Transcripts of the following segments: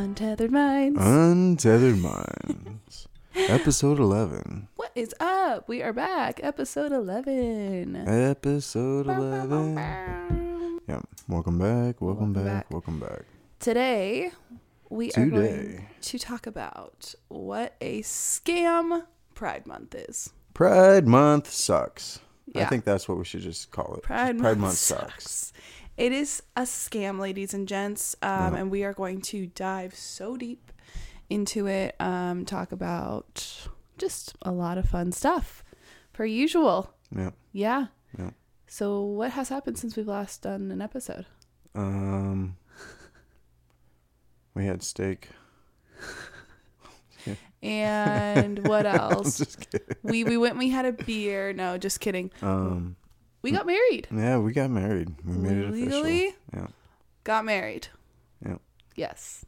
Welcome back to Untethered Minds. Untethered Minds, episode 11. what is up? We are back, episode 11. Episode 11. Yeah, welcome back, welcome, Welcome back, back. welcome back. Today, we are going Today. to talk about what a scam Pride Month is. Pride Month sucks. I think that's what we should just call it. Pride, Just Month, sucks. It is a scam, ladies and gents, um, Yeah. and we are going to dive so deep into it. Um, talk about just a lot of fun stuff, per usual. Yeah. Yeah. Yeah. So, what has happened since we've last done an episode? Um, we had steak. And what else? we we went. We had a beer. No, just kidding. Um, We got married. yeah, we got married. We made it Legally official. Yeah. got married. Yeah. Yes.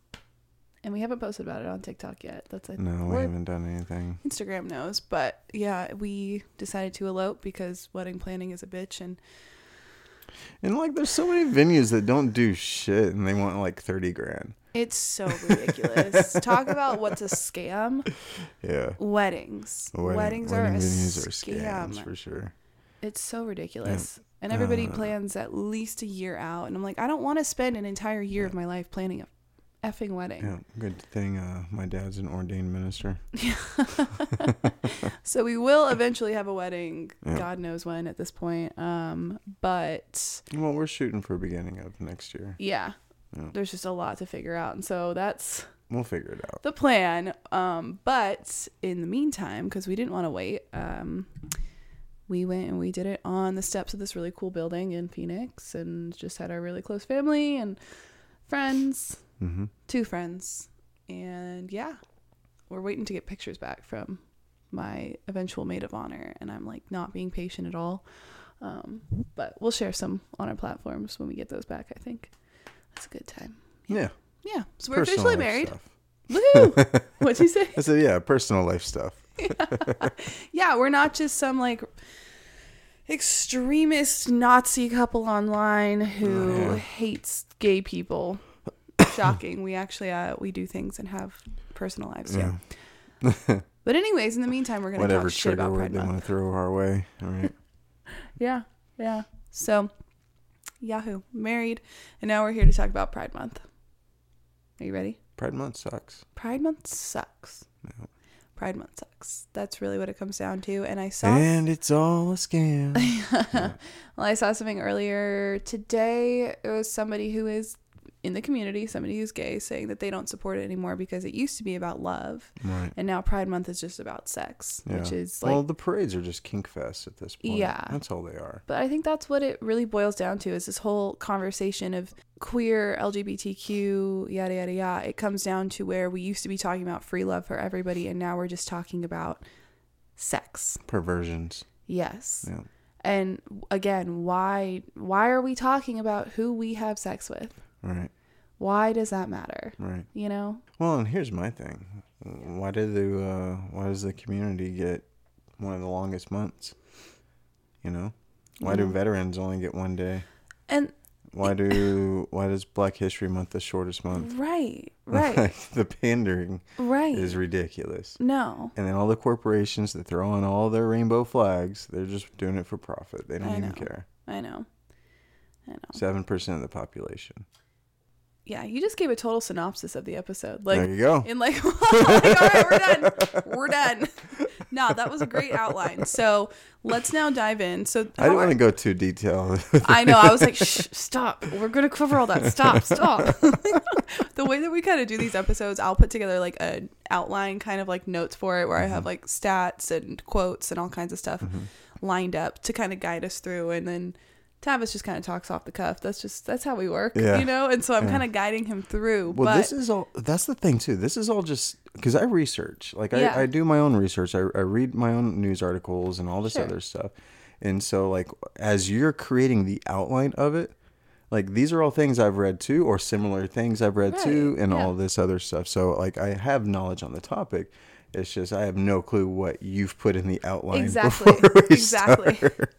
And we haven't posted about it on TikTok yet. That's a No, we haven't done anything. Instagram knows, but yeah, we decided to elope because wedding planning is a bitch and And like, there's so many venues that don't do shit, and they want like thirty grand. it's so ridiculous. Talk about what's a scam. Yeah. Weddings. Wedding- Weddings are wedding a venues are scams for sure. It's so ridiculous. And everybody Uh, plans at least a year out. And I'm like, I don't want to spend an entire year of my life planning a effing wedding. Yeah, good thing uh, my dad's an ordained minister. So we will eventually have a wedding. Yeah. God knows when at this point. Um, but Well, we're shooting for beginning of next year. yeah, Yeah. there's just a lot to figure out. And so that's We'll figure it out. the plan. Um, but in the meantime, because we didn't want to wait, um, we went and we did it on the steps of this really cool building in Phoenix and just had our really close family and friends, hmm two friends. And yeah, we're waiting to get pictures back from my eventual maid of honor. And I'm like not being patient at all. Um, but we'll share some on our platforms when we get those back, I think. That's a good time. Yeah. Yeah. So we're personal officially married. Stuff. Woohoo! What'd you say? I said, yeah, personal life stuff. yeah, we're not just some like extremist Nazi couple online who Oh, yeah. hates gay people. Shocking. we actually uh we do things and have personal lives. Yeah. Yeah. But anyways, in the meantime, we're gonna Whatever talk shit trigger about word Pride they want to throw our way. All right. Yeah, yeah. So, Yahoo, married, and now we're here to talk about Pride Month. Are you ready? Pride Month sucks. Pride Month sucks. Yeah. Pride Month sucks. That's really what it comes down to. And I saw And it's all a scam. well, I saw something earlier today. It was somebody who is in the community, somebody who's gay, saying that they don't support it anymore because it used to be about love, right. and now Pride Month is just about sex, Yeah. which is like. well, the parades are just kink fest at this point. Yeah. That's all they are. but I think that's what it really boils down to is this whole conversation of queer, LGBTQ, yada yada yada. It comes down to where we used to be talking about free love for everybody, and now we're just talking about sex. Perversions. Yes. Yeah. And again, why why are we talking about who we have sex with? Right. Why does that matter? Right. You know? Well, and here's my thing. Why did the uh, why does the community get one of the longest months? You know, why do veterans only get one day? And Why do why does Black History Month the shortest month? right, right, Like, the pandering right. is ridiculous. no. And then all the corporations that throw on all their rainbow flags, they're just doing it for profit. They don't I even know. care. I know. I know. Seven percent of the population. Yeah, you just gave a total synopsis of the episode. Like there you go. in like, like all right, we're done. We're done. No, that was a great outline. So let's now dive in. So I didn't want to go too detailed. I know. I was like, Shh, stop. We're going to cover all that. Stop, stop. the way that we kind of do these episodes, I'll put together like an outline, kind of like notes for it, where I Mm-hmm. have like stats and quotes and all kinds of stuff lined up to kind of guide us through. And then Tavis just kind of talks off the cuff. That's just, that's how we work, Yeah. you know? And so I'm Yeah. kind of guiding him through. Well, but this is all. That's the thing too. This is all just because I research. Like Yeah. I, I do my own research. I, I read my own news articles and all this Sure. other stuff. And so, like, as you're creating the outline of it, like these are all things I've read too, or similar things I've read too, and all this other stuff. So, like, I have knowledge on the topic. It's just I have no clue what you've put in the outline. Exactly. Exactly. start.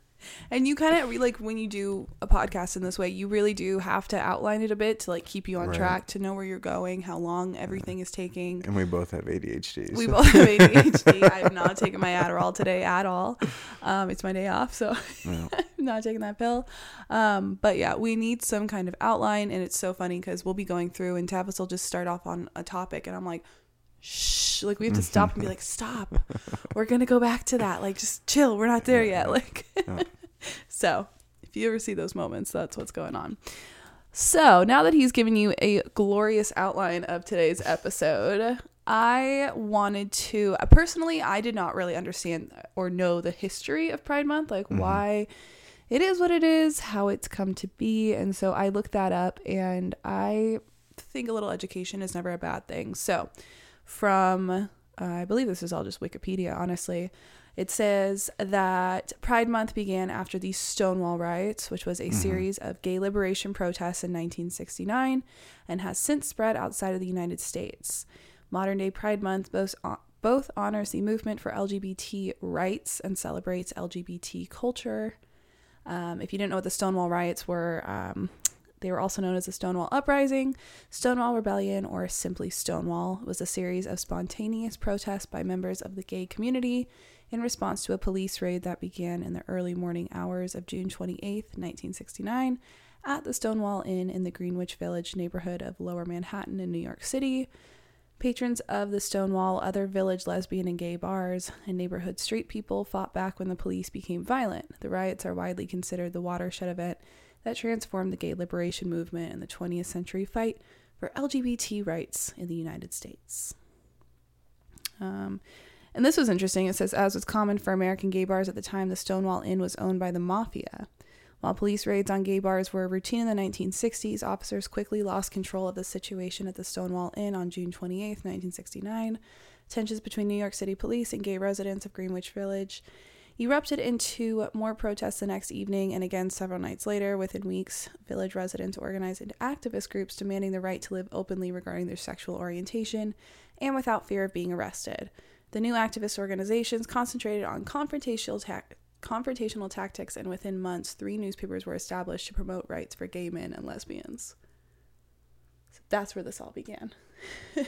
And you kind of like when you do a podcast in this way, you really do have to outline it a bit to like keep you on Right. track, to know where you're going, how long everything is taking. And we both have ADHD. We both have ADHD. I have not taken my Adderall today at all. Um, it's my day off, so. I'm not taking that pill. Um, but yeah, we need some kind of outline, and it's so funny because we'll be going through, and Tavis will just start off on a topic, and I'm like, shh, like we have to stop and be like, stop, we're gonna go back to that, like just chill, we're not there yet, like. So if you ever see those moments, that's what's going on. So now that he's given you a glorious outline of today's episode, I wanted to uh, personally, I did not really understand or know the history of Pride Month, like why it is what it is, how it's come to be. And so I looked that up and I think a little education is never a bad thing. So from, uh, I believe this is all just Wikipedia, honestly. It says that Pride Month began after the Stonewall riots, which was a series of gay liberation protests in 1969 and has since spread outside of the United States. Modern day Pride Month both, both honors the movement for LGBT rights and celebrates LGBT culture. Um, if you didn't know what the Stonewall riots were, um, they were also known as the Stonewall Uprising, Stonewall Rebellion, or simply Stonewall. Was a series of spontaneous protests by members of the gay community in response to a police raid that began in the early morning hours of June 28, 1969, at the Stonewall Inn in the Greenwich Village neighborhood of Lower Manhattan in New York City. Patrons of the Stonewall, other village lesbian and gay bars, and neighborhood street people fought back when the police became violent. The riots are widely considered the watershed event that transformed the gay liberation movement and the 20th century fight for LGBT rights in the United States. Um, and this was interesting. It says, as was common for American gay bars at the time, the Stonewall Inn was owned by the mafia. While police raids on gay bars were routine in the 1960s, officers quickly lost control of the situation at the Stonewall Inn on June 28, 1969. Tensions between New York City police and gay residents of Greenwich Village erupted into more protests the next evening and again several nights later. Within weeks, village residents organized into activist groups demanding the right to live openly regarding their sexual orientation and without fear of being arrested. The new activist organizations concentrated on confrontational tac- confrontational tactics, and within months, three newspapers were established to promote rights for gay men and lesbians. So that's where this all began.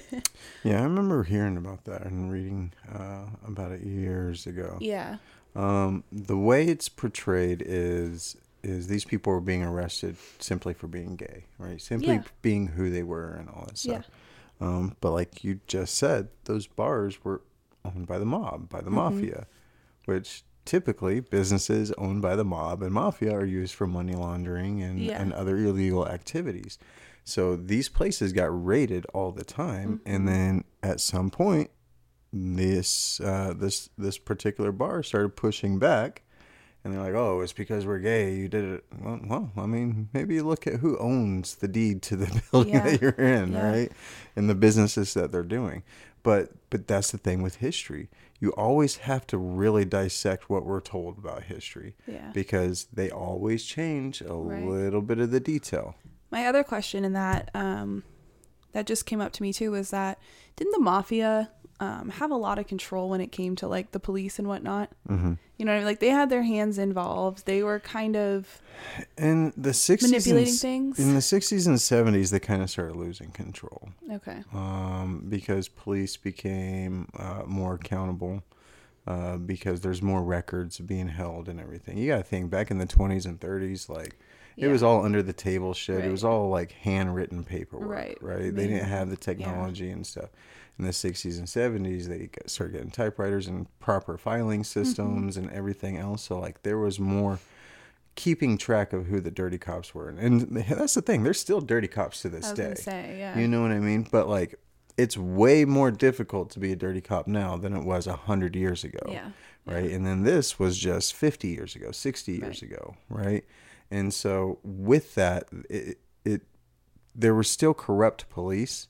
Yeah, I remember hearing about that and reading uh, about it years ago. Yeah. Um, the way it's portrayed is is these people were being arrested simply for being gay, right? Simply Yeah. being who they were and all that stuff. Yeah. Um, but like you just said, those bars were owned by the mob, by the Mm-hmm. mafia, which typically businesses owned by the mob and mafia are used for money laundering and, Yeah. and other illegal activities. So these places got raided all the time, Mm-hmm. and then at some point, this uh, this this particular bar started pushing back, and they're like, "Oh, it's because we're gay. You did it." Well, well I mean, maybe you look at who owns the deed to the building Yeah. that you're in, Yeah. right? And the businesses that they're doing. But but that's the thing with history. You always have to really dissect what we're told about history Yeah. because they always change a Right. little bit of the detail. My other question in that um, that just came up to me too was that didn't the mafia um, have a lot of control when it came to like the police and whatnot? Mm-hmm. You know, what I mean? like they had their hands involved. They were kind of In the 60s and manipulating s- things. In the 60s and 70s, they kind of started losing control okay. um, because police became uh, more accountable uh, because there's more records being held and everything. You got to think back in the 20s and 30s, like it was all under the table shit. It was all like handwritten paperwork, Right. right? They didn't have the technology and stuff. In the 60s and 70s, they started getting typewriters and proper filing Mm-hmm. systems and everything else. So like there was more keeping track of who the dirty cops were. And that's the thing. There's still dirty cops to this day. say, yeah. You know what I mean? But like, it's way more difficult to be a dirty cop now than it was a hundred years ago. yeah. Right. And then this was just 50 years ago, 60 years Right. ago. Right. And so with that, it, it, there were still corrupt police,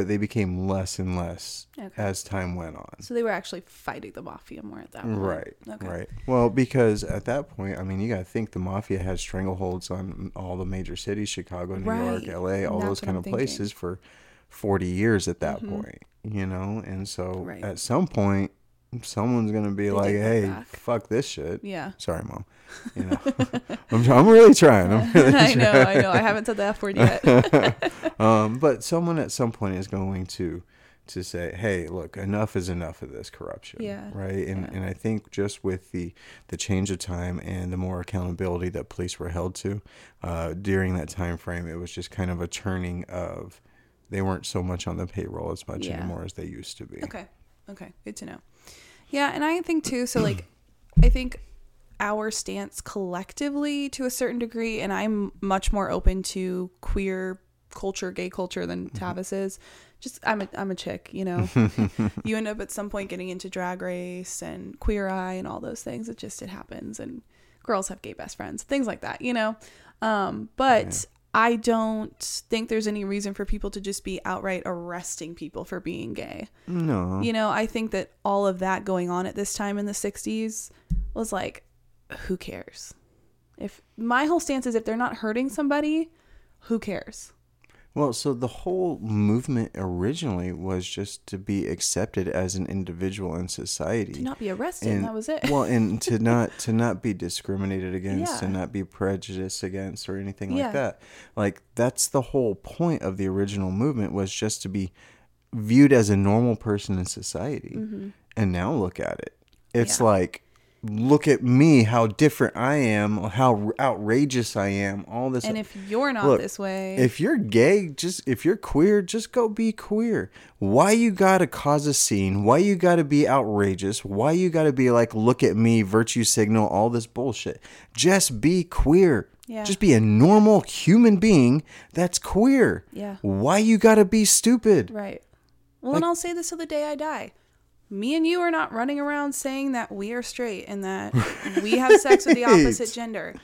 but they became less and less Okay. as time went on. So they were actually fighting the mafia more at that point. Right. Okay. Right. Well, because at that point, I mean, you got to think the mafia had strangleholds on all the major cities Chicago, New York, LA, all That's those kind I'm of thinking. places for 40 years at that Mhm. point, you know? And so Right. at some point, someone's going to be They like, hey, fuck this shit. Yeah. Sorry, mom. You know, I'm, I'm really trying. I'm really I know, I know. I haven't said the F word yet. um, but someone at some point is going to to say, "Hey, look, enough is enough of this corruption." Yeah. Right. And Yeah. and I think just with the the change of time and the more accountability that police were held to uh, during that time frame, it was just kind of a turning of they weren't so much on the payroll as much Yeah. anymore as they used to be. Okay. Okay. Good to know. Yeah, and I think too. So like, I think our stance collectively, to a certain degree, and I'm much more open to queer culture, gay culture than Tavis is. Just I'm a I'm a chick, you know. you end up at some point getting into drag race and queer eye and all those things. It just it happens, and girls have gay best friends, things like that, you know. Um, but I don't think there's any reason for people to just be outright arresting people for being gay. No. You know, I think that all of that going on at this time in the 60s was like, who cares? If my whole stance is if they're not hurting somebody, who cares? Well, so the whole movement originally was just to be accepted as an individual in society. To not be arrested, and that was it. well, and to not to not be discriminated against, to not be prejudiced against, or anything Yeah. like that. Like that's the whole point of the original movement was just to be viewed as a normal person in society. And now look at it. It's Mm-hmm. Yeah. like, look at me, how different I am, how outrageous I am. All this. and if you're not Look, this way, if you're gay, just if you're queer, just go be queer. Why you gotta cause a scene? Why you gotta be outrageous? Why you gotta be like, look at me, virtue signal, all this bullshit? Just be queer. Yeah. Just be a normal human being that's queer. Yeah. Why you gotta be stupid? right. Well, and I'll say this till the day I die. Me and you are not running around saying that we are straight and that we have sex with the opposite gender.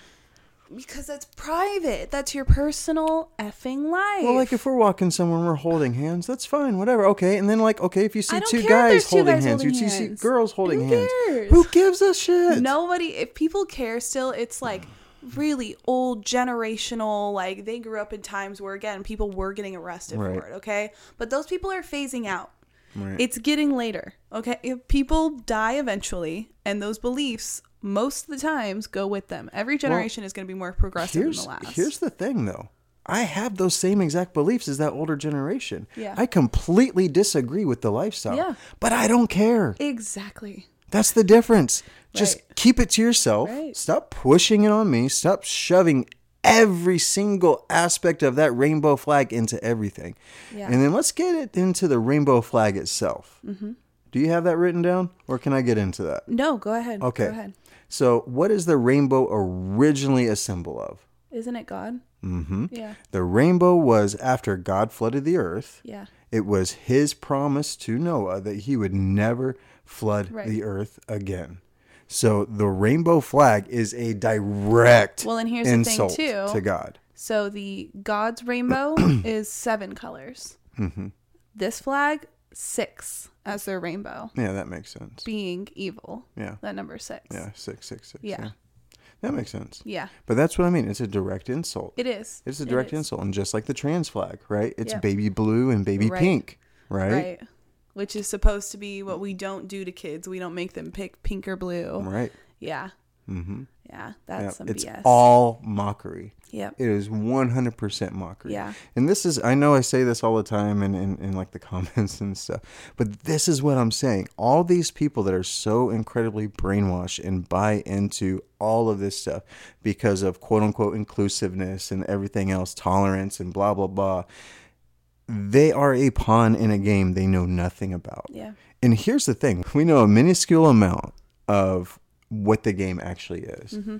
Because that's private. That's your personal effing life. Well, like if we're walking somewhere and we're holding hands, that's fine, whatever. Okay, and then like, okay, if you see two care if there's guys two holding guys hands, holding you see girls holding hands. Who hands. cares? Who gives a shit? nobody if people care still it's like really old generational like they grew up in times where again people were getting arrested Right. for it okay but those people are phasing out Right. it's getting later okay if people die eventually and those beliefs most of the times go with them every generation is going to be more progressive than here's the last here's the thing though i have those same exact beliefs as that older generation Yeah. i completely disagree with the lifestyle Yeah. but i don't care exactly that's the difference just Right. keep it to yourself Right. stop pushing it on me stop shoving every single aspect of that rainbow flag into everything. Yeah. and then let's get it into the rainbow flag itself. Mm-hmm. do you have that written down or can i get into that? No go ahead. Okay. go ahead. So what is the rainbow originally a symbol of? Isn't it god? Mm-hmm. Yeah. The rainbow was after God flooded the earth. yeah. It was his promise to Noah that he would never flood Right. the earth again. So the rainbow flag is a direct Well, and here's the thing, insult too. to God. So the God's rainbow is seven colors. Mm-hmm. This flag, six as their rainbow, Yeah, that makes sense. being evil. Yeah. That number six. Yeah, six, six, six. Yeah. That makes sense. Yeah, But that's what I mean. It's a direct insult. it is. It's a It direct is. insult. And just like the trans flag, right? It's Yep. baby blue and baby Right. pink, right? Right. Which is supposed to be what we don't do to kids. We don't make them pick pink or blue. Right. Yeah. Mm-hmm. Yeah. That's Yeah. some It's BS. all mockery. Yep. It is 100% mockery. Yeah. And this is, I know I say this all the time in, in, in like the comments and stuff, but this is what I'm saying. All these people that are so incredibly brainwashed and buy into all of this stuff because of quote unquote inclusiveness and everything else, tolerance and blah, blah, blah, they are a pawn in a game they know nothing about. Yeah. And here's the thing we know a minuscule amount of what the game actually is. Mm-hmm.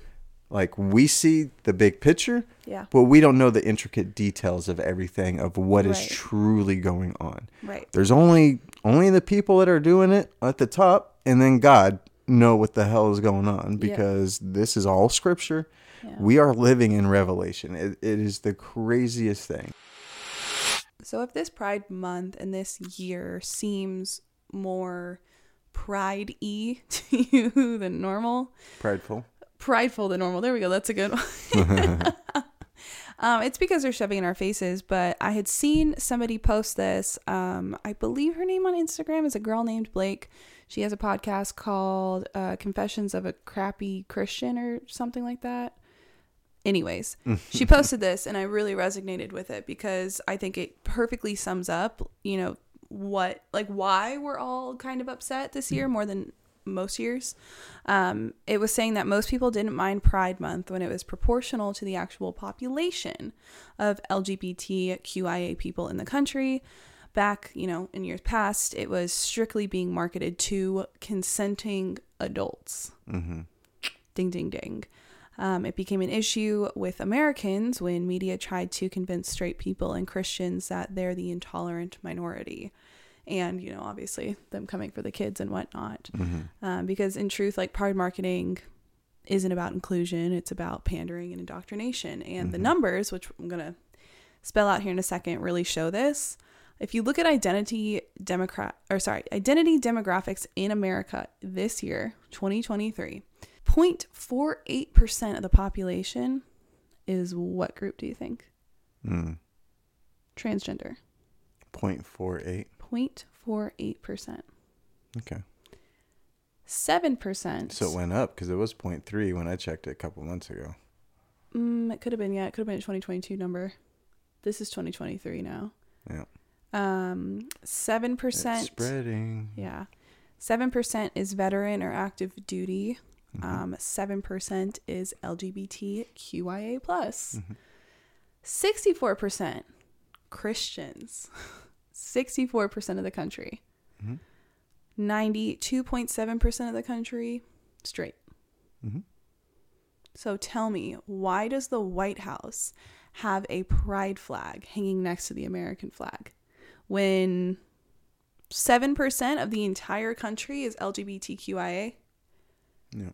Like we see the big picture, Yeah. but we don't know the intricate details of everything of what is Right. truly going on. Right. There's only only the people that are doing it at the top and then God know what the hell is going on because this is all scripture. Yeah. We are living in revelation. It, it is the craziest thing. So if this Pride Month and this year seems more pride y to you than normal, Prideful. prideful than normal. There we go. That's a good one. um, it's because they're shoving in our faces. But I had seen somebody post this. Um, I believe her name on Instagram is a girl named Blake. She has a podcast called uh, Confessions of a Crappy Christian or something like that. Anyways, she posted this and I really resonated with it because I think it perfectly sums up, you know, what, like, why we're all kind of upset this year more than most years. Um, it was saying that most people didn't mind Pride Month when it was proportional to the actual population of LGBTQIA people in the country. Back, you know, in years past, it was strictly being marketed to consenting adults. Mm-hmm. Ding, ding, ding. Um, it became an issue with Americans when media tried to convince straight people and Christians that they're the intolerant minority. And, you know, obviously them coming for the kids and whatnot. Um, because in truth, like pride marketing isn't about inclusion, it's about pandering and indoctrination. And the numbers, which I'm going to spell out here in a second, really show this. If you look at identity democrat or sorry, identity demographics in America this year, 2023, 0.48% of the population is what group do you think? Mm. Transgender. 0.48. 0.48%. Okay. 7%. So it went up because it was 0.3 when I checked it a couple months ago. Mm, it could have been, yeah, it could have been a 2022 number. This is 2023 now. Yeah. Um, 7%. It's spreading. Yeah. 7% is veteran or active duty. Mm-hmm. Um, 7% is LGBTQIA. plus. Mm-hmm. 64% Christians. 64% of the country. Mhm. 92.7% of the country straight. Mhm. So tell me, why does the White House have a pride flag hanging next to the American flag when 7% of the entire country is LGBTQIA? Yeah.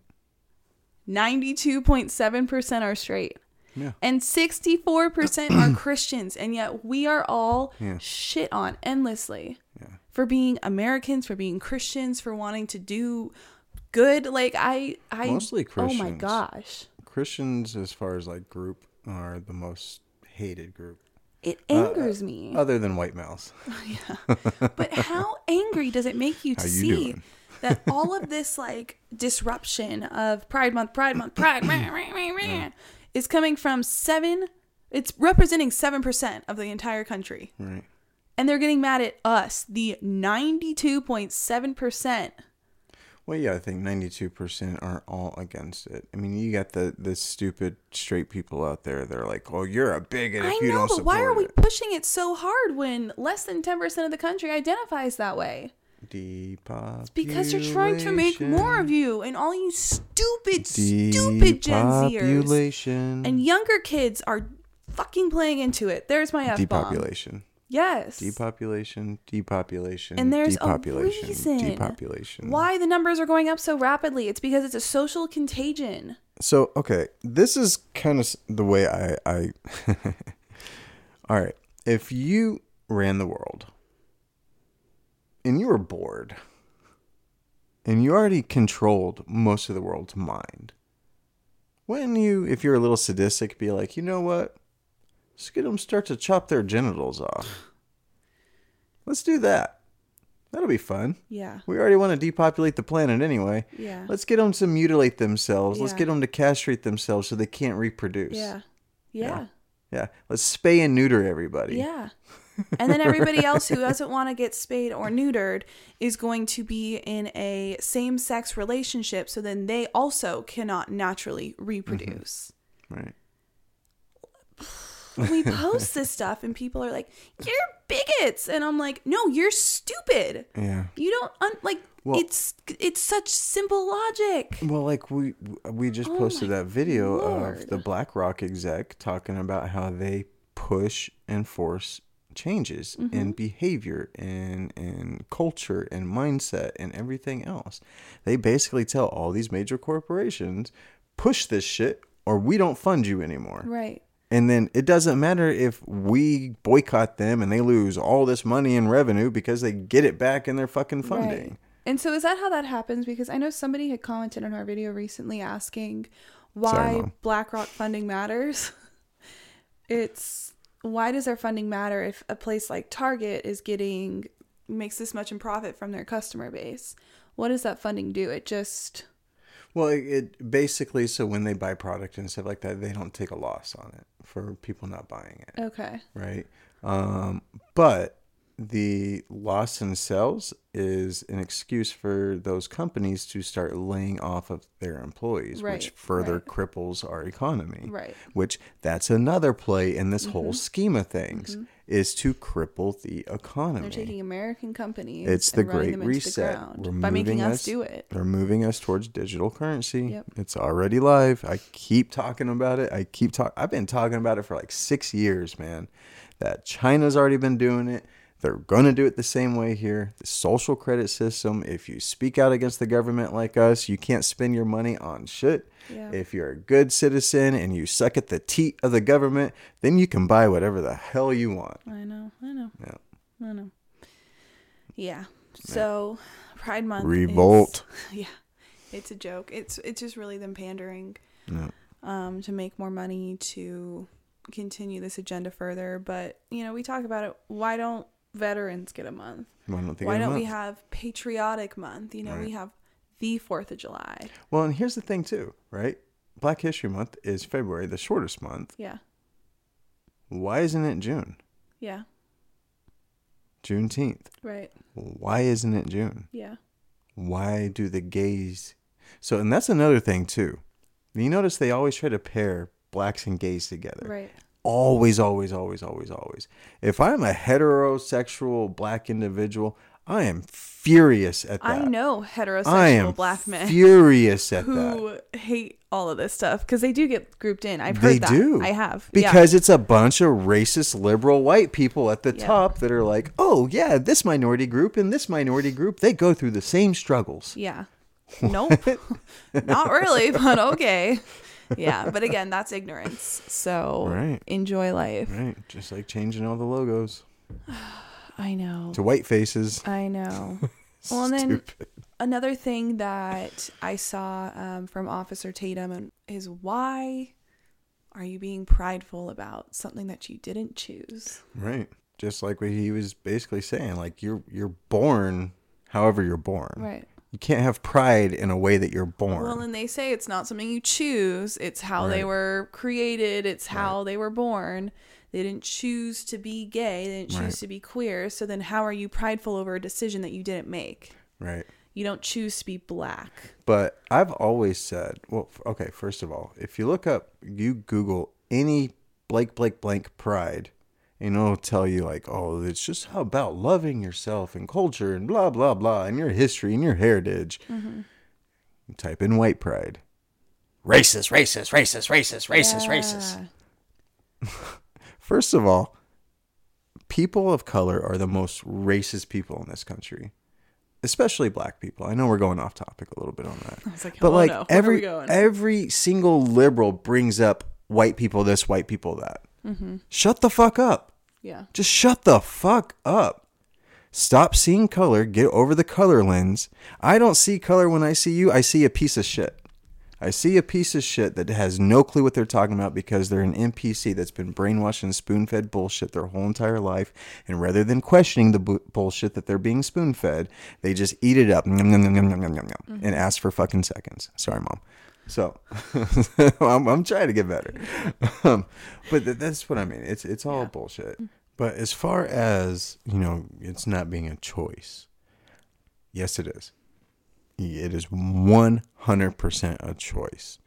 92.7% are straight. Yeah. And 64% are Christians. And yet we are all Yeah. shit on endlessly Yeah. for being Americans, for being Christians, for wanting to do good. Like, I, I, Mostly oh my gosh. Christians, as far as like group, are the most hated group, It Uh, angers me. other than white males. Yeah. But how angry does it make you to you see doing? That all of this like disruption of Pride Month, Pride Month, Pride is coming from seven? It's representing seven percent of the entire country, Right. and they're getting mad at us, the ninety-two point seven percent. Well, yeah, I think ninety-two percent aren't all against it. I mean, you got the the stupid straight people out there. They're like, "Oh, you're a bigot if I you know, don't but support why are we it." pushing it so hard when less than ten percent of the country identifies that way? Depopulation. Because you're trying to make more of you, and all you stupid, stupid Gen Zers and younger kids are fucking playing into it. There's my F bomb. depopulation. Yes. Depopulation. Depopulation. And there's a depopulation. reason Depopulation. Why the numbers are going up so rapidly? It's because it's a social contagion. So okay, this is kind of the way I I. All right, if you ran the world and you were bored and you already controlled most of the world's mind, wouldn't you, if you're a little sadistic, be like, you know what? Let's get them start to chop their genitals off. Let's do that. That'll be fun. Yeah. We already want to depopulate the planet anyway. Yeah. Let's get them to mutilate themselves. Yeah. Let's get them to castrate themselves so they can't reproduce. Yeah. Yeah. Yeah. Let's spay and neuter everybody. Yeah. And then everybody else who doesn't want to get spayed or neutered is going to be in a same sex relationship. So then they also cannot naturally mm-hmm. reproduce. Right. we post this stuff and people are like, "You're bigots," and I'm like, "No, you're stupid. Yeah. You don't un- like. Well- it's it's such simple logic." Well, like we we just Oh posted that video of Lord. the BlackRock exec talking about how they push and force changes Mm-hmm. in behavior and and culture and mindset and everything else. They basically tell all these major corporations push this shit or we don't fund you anymore. Right. And then it doesn't matter if we boycott them and they lose all this money and revenue because they get it back in their fucking funding. Right. And so is that how that happens? Because I know somebody had commented on our video recently asking why Mom. BlackRock funding matters. it's why does their funding matter if a place like Target is getting makes this much in profit from their customer base? what does that funding do? It just Well, it, it basically so when they buy product and stuff like that, they don't take a loss on it for people not buying it, okay. right? Um, but the loss in sales is an excuse for those companies to start laying off of their employees, Right, which further right. cripples our economy. Right. Which that's another play in this Mm-hmm. whole scheme of things is to cripple the economy. They're taking American companies. It's the Great the Reset. We're by making us, us- do it. They're moving us towards digital currency. Yep. It's already live. I keep talking about it. I keep talk. I've been talking about it for like six years, man. That China's already been doing it. They're going to do it the same way here. The social credit system. If you speak out against the government like us, you can't spend your money on shit. Yeah. If you're a good citizen and you suck at the teat of the government, then you can buy whatever the hell you want. I know. I know. Yeah. I know. Yeah. So, Pride Month. is- Revolt. yeah. It's a joke. It's it's just really them pandering Yeah. um, to make more money to continue this agenda further. But you know, we talk about it. Why don't veterans get a month? Why don't Why don't we have patriotic month? You know, we have the Fourth of July. Well, and here's the thing too, right? Black History Month is February, the shortest month. Yeah. Why isn't it June? Yeah. Juneteenth. Right. Why isn't it June? Yeah. Why do the gays? So, and that's another thing too. You notice they always try to pair blacks and gays together. Right. Always, always, always, always, always. If I'm a heterosexual black individual, I am furious at that. I know heterosexual I am black men furious at that. who hate all of this stuff because they do get grouped in. I've They heard that. do. I have. Yeah. Because it's a bunch of racist liberal white people at the Yeah. top that are like, oh, yeah, this minority group and this minority group, they go through the same struggles. Yeah. Nope. Not really, but okay. Yeah, but again, that's ignorance. So Right. enjoy life. Right. Just like changing all the logos I know. to white faces. I know. Well, and then another thing that I saw um, from Officer Tatum is why are you being prideful about something that you didn't choose? Right. Just like what he was basically saying. Like you're you're born however you're born. Right. You can't have pride in a way that you're born. Well, and they say it's not something you choose. It's how they were created. It's how they were born. They didn't choose to be gay. They didn't choose Right. to be queer. So then how are you prideful over a decision that you didn't make? right. You don't choose to be black. But I've always said, well, okay, first of all, if you look up, you Google any blank, blank, blank pride, and it'll tell you, like, oh, it's just how about loving yourself and culture and blah, blah, blah, and your history and your heritage. You type in white pride. Racist, racist, racist, racist, racist, racist. First of all, people of color are the most racist people in this country, especially black people. I know we're going off topic a little bit on that. Like, But like no, where are we every every single liberal brings up white people this, white people that. Mm-hmm. Shut the fuck up. Yeah. Just shut the fuck up. Stop seeing color. Get over the color lens. I don't see color when I see you. I see a piece of shit. I see a piece of shit that has no clue what they're talking about because they're an NPC that's been brainwashed and spoon fed bullshit their whole entire life. And rather than questioning the bu- bullshit that they're being spoon fed, they just eat it up mm-hmm. and ask for fucking seconds. Sorry, mom. So I'm, I'm trying to get better. Um, but th- that's what I mean. It's it's all Yeah. bullshit. But as far as you know, it's not being a choice. Yes, it is. It is 100% a choice.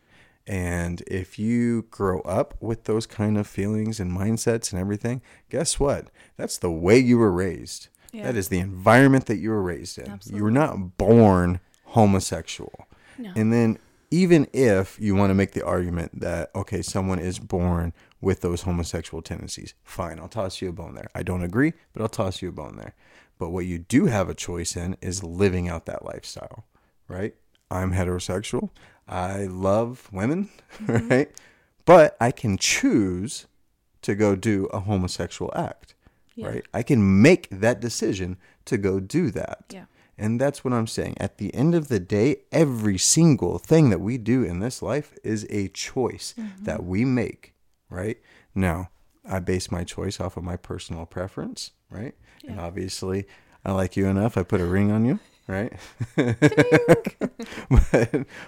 And if you grow up with those kind of feelings and mindsets and everything, guess what? That's the way you were raised. Yeah. That is the environment that you were raised in. You were not born homosexual. No. And then even if you want to make the argument that okay, someone is born with those homosexual tendencies, fine, I'll toss you a bone there. I don't agree, but I'll toss you a bone there. But what you do have a choice in is living out that lifestyle, right? I'm heterosexual. I love women, mm-hmm. right? But I can choose to go do a homosexual act, Yeah. right? I can make that decision to go do that. Yeah. And that's what I'm saying. At the end of the day, every single thing that we do in this life is a choice that we make, right? Now, I base my choice off of my personal preference, right? And obviously, I like you enough. I put a ring on you. right? but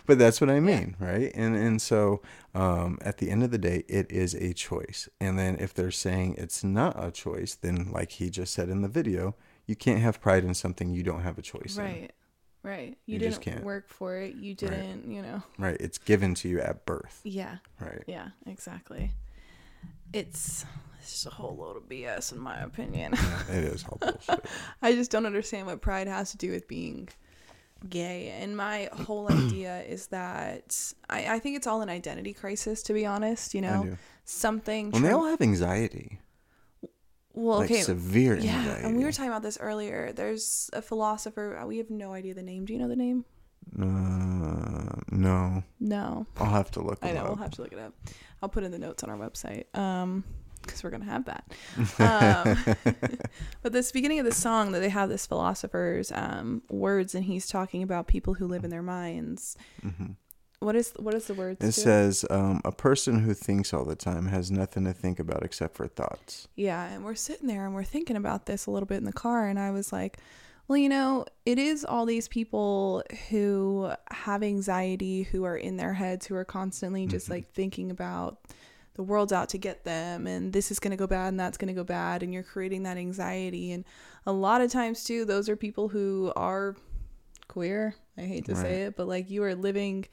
but that's what I mean, right? And and so um, at the end of the day, it is a choice. And then if they're saying it's not a choice, then like he just said in the video, you can't have pride in something you don't have a choice in. Right. Right. You, You just didn't can't. work for it. You didn't, you know. Right? It's given to you at birth, Yeah. right? Yeah, exactly. It's it's just a whole load of BS in my opinion. Yeah, it is all bullshit. I just don't understand what pride has to do with being gay. And my whole idea is that I, I think it's all an identity crisis, to be honest. You know, something. Well, they all have anxiety, well, like okay. severe yeah, anxiety. and we were talking about this earlier. There's a philosopher. uh, We have no idea the name. Do you know the name? uh, no, No. I'll have to look. I know. We'll have to look it up. I'll put in the notes on our website. Um, because we're gonna have that. Um, but this beginning of the song that they have this philosopher's um words, and he's talking about people who live in their minds. Mhm. What is what is the word? It says um, a person who thinks all the time has nothing to think about except for thoughts. Yeah, and we're sitting there and we're thinking about this a little bit in the car, and I was like, well, you know, it is all these people who have anxiety, who are in their heads, who are constantly just Mhm. like thinking about the world's out to get them, and this is going to go bad and that's going to go bad, and you're creating that anxiety. And a lot of times, too, those are people who are queer. I hate to say it, but like you are living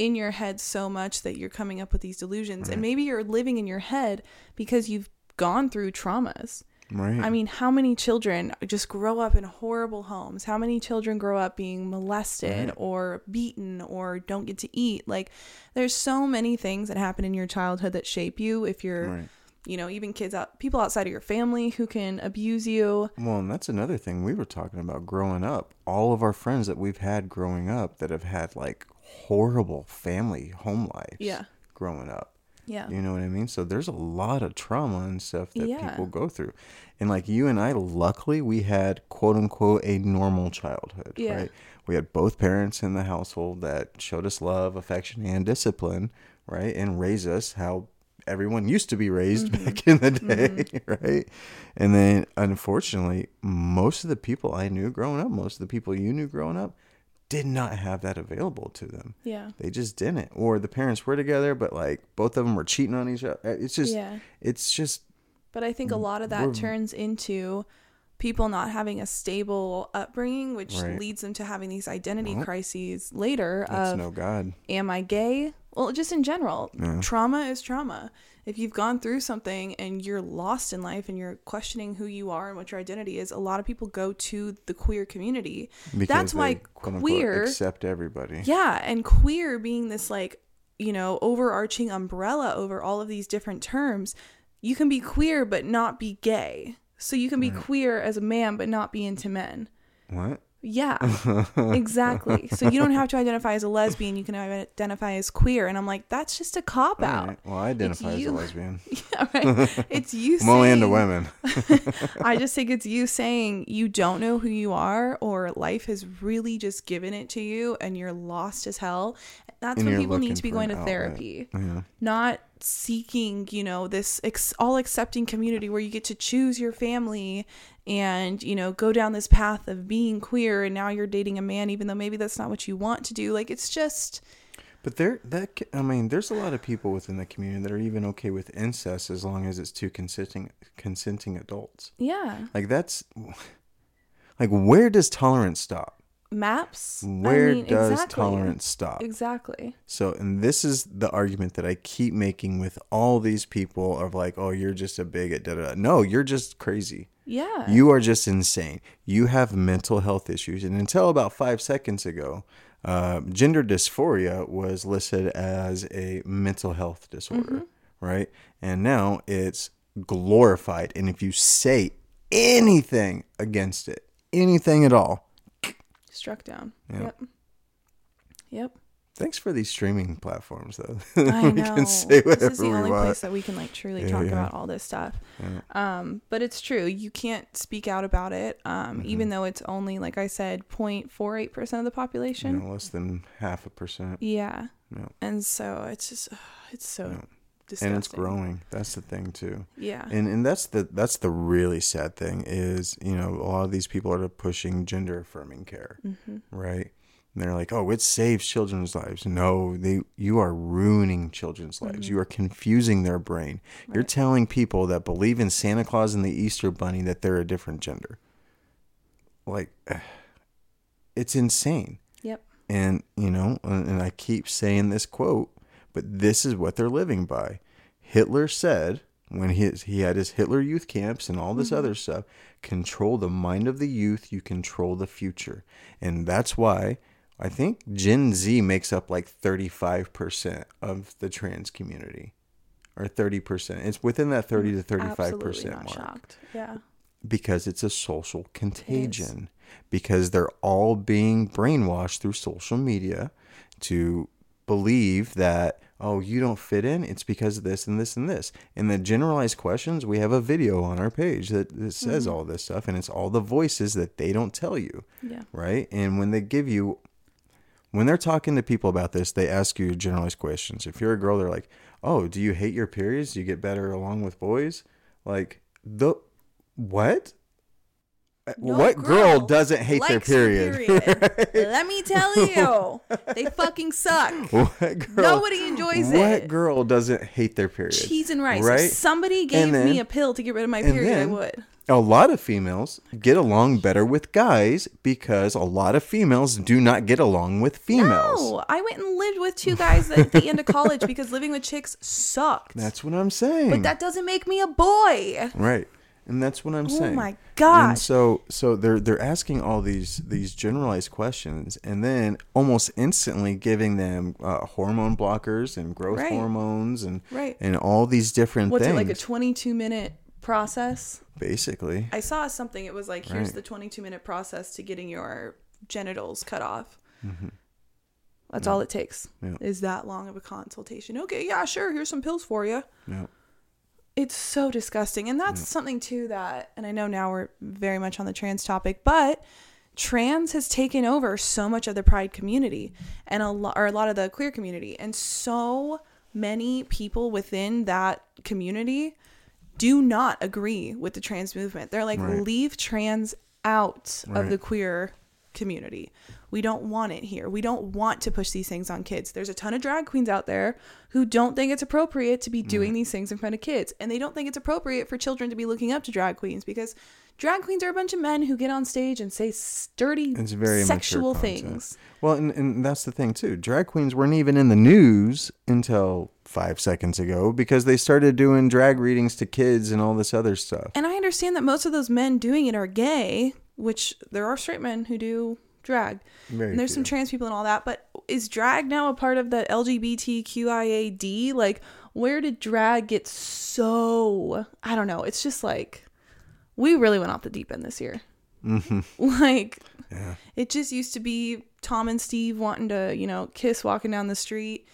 in your head so much that you're coming up with these delusions. Right. And maybe you're living in your head because you've gone through traumas. Right. I mean, how many children just grow up in horrible homes? How many children grow up being molested Right. or beaten or don't get to eat? Like, there's so many things that happen in your childhood that shape you. If you're, right. you know, even kids out, people outside of your family who can abuse you. Well, and that's another thing we were talking about growing up. All of our friends that we've had growing up that have had like horrible family home lives. Yeah. Growing up. Yeah. You know what I mean? So there's a lot of trauma and stuff that Yeah. people go through. And like you and I, luckily, we had quote unquote a normal childhood, Yeah. right? We had both parents in the household that showed us love, affection, and discipline, right? And raised us how everyone used to be raised Mm-hmm. back in the day, right? And then unfortunately, most of the people I knew growing up, most of the people you knew growing up, did not have that available to them. Yeah. They just didn't. Or the parents were together, but like both of them were cheating on each other. Uh, it's just, yeah. it's just, But I think a lot of that turns into people not having a stable upbringing, which Right. leads them to having these identity Well, crises later that's of no God. am I gay? Well, just in general, Yeah. trauma is trauma. If you've gone through something and you're lost in life and you're questioning who you are and what your identity is, a lot of people go to the queer community. Because That's why queer- accept everybody. Yeah, and queer being this like, you know, overarching umbrella over all of these different terms. You can be queer but not be gay. So you can be queer as a man but not be into men. What? Yeah, exactly. So you don't have to identify as a lesbian. You can identify as queer. And I'm like, that's just a cop out. right. Well, I identify as a lesbian. Yeah, right. It's you I'm only into women. I just think it's you saying you don't know who you are, or life has really just given it to you, and you're lost as hell. That's And when people need to be going to outlet. therapy, Yeah. not seeking, you know, this ex- all accepting community where you get to choose your family and you know go down this path of being queer, and now you're dating a man, even though maybe that's not what you want to do. Like it's just But there, that I mean, there's a lot of people within the community that are even okay with incest as long as it's two consenting consenting adults. yeah, Like that's, like where does tolerance stop? Maps. I Where mean, does exactly. tolerance stop? Exactly. So, and this is the argument that I keep making with all these people of like, oh, you're just a bigot. Da, da, da. No, you're just crazy. Yeah. You are just insane. You have mental health issues. And until about five seconds ago, uh, gender dysphoria was listed as a mental health disorder, right? And now it's glorified. And if you say anything against it, anything at all, Struck down. Yeah. Yep. Yep. thanks for these streaming platforms, though. I know. can say whatever this is the only want. place that we can like truly Yeah, talk yeah. about all this stuff. Yeah. Um, but it's true. You can't speak out about it. Um, Mm-hmm. even though it's only like I said, 0.48 percent of the You population. know, less than half a percent. Yeah. No. And so it's just, it's so. Disgusting. and it's growing. That's the thing too. Yeah. And and that's the that's the really sad thing is you know a lot of these people are pushing gender affirming care, mm-hmm. right? And they're like, oh, it saves children's lives. No, they you are ruining children's lives. Mhm. You are confusing their brain. You're telling people that believe in Santa Claus and the Easter Bunny that they're a different gender. Like, it's insane. Yep. And, you know, and I keep saying this quote, but this is what they're living by. Hitler said when he, he had his Hitler youth camps and all this Mhm. other stuff, control the mind of the youth, you control the future. And that's why I think Gen Z makes up like 35% of the trans community. Or 30%. It's within that 30 to 35% Absolutely not mark shocked. Yeah. because it's a social contagion because they're all being brainwashed through social media to believe that oh you don't fit in it's because of this and this and this. And the generalized questions we have a video on our page that, that says Mhm. all this stuff and it's all the voices that they don't tell you Yeah. right? And when they give you when they're talking to people about this they ask you generalized questions. If you're a girl they're like oh do you hate your periods? Do you get better along with boys? Like the what No what girl, girl doesn't hate their period, period. Let me tell you, they fucking suck. what girl Nobody enjoys what it. What girl doesn't hate their period Cheese and rice. right If somebody gave then- me a pill to get rid of my period, then- I would. a lot of females get along better with guys because a lot of females do not get along with females No, I went and lived with two guys at the end of college because living with chicks sucked. that's what i'm saying but that doesn't make me a boy. Right. And that's what I'm Oh saying. Oh my And gosh. so so they're they're asking all these these generalized questions and then almost instantly giving them uh, hormone blockers and growth Right. hormones and Right. and all these different What's things. it like a 22 minute process? basically. I saw something. It was like here's Right. the 22 minute process to getting your genitals cut off. Mhm. That's Yeah. all it takes. Yeah. Is that long of a consultation? Okay, yeah, sure. Here's some pills for you. Yeah. It's so disgusting. And that's Yeah. something too that and I know now we're very much on the trans topic, but trans has taken over so much of the pride community and a lot or a lot of the queer community and so many people within that community do not agree with the trans movement. They're like Right. leave trans out of the queer community. We don't want it here. We don't want to push these things on kids. There's a ton of drag queens out there who don't think it's appropriate to be mm-hmm. doing these things in front of kids. And they don't think it's appropriate for children to be looking up to drag queens because drag queens are a bunch of men who get on stage and say sturdy sexual things. Well, and, and that's the thing too. Drag queens weren't even in the news until five seconds ago because they started doing drag readings to kids and all this other stuff. And I understand that most of those men doing it are gay, which there are straight men who do drag. Very and there's some trans people and all that, but is drag now a part of the LGBTQIAD? Like, where did drag get so? I don't know. It's just like we really went off the deep end this year. Mhm. Like, Yeah. it just used to be Tom and Steve wanting to, you know, kiss walking down the street,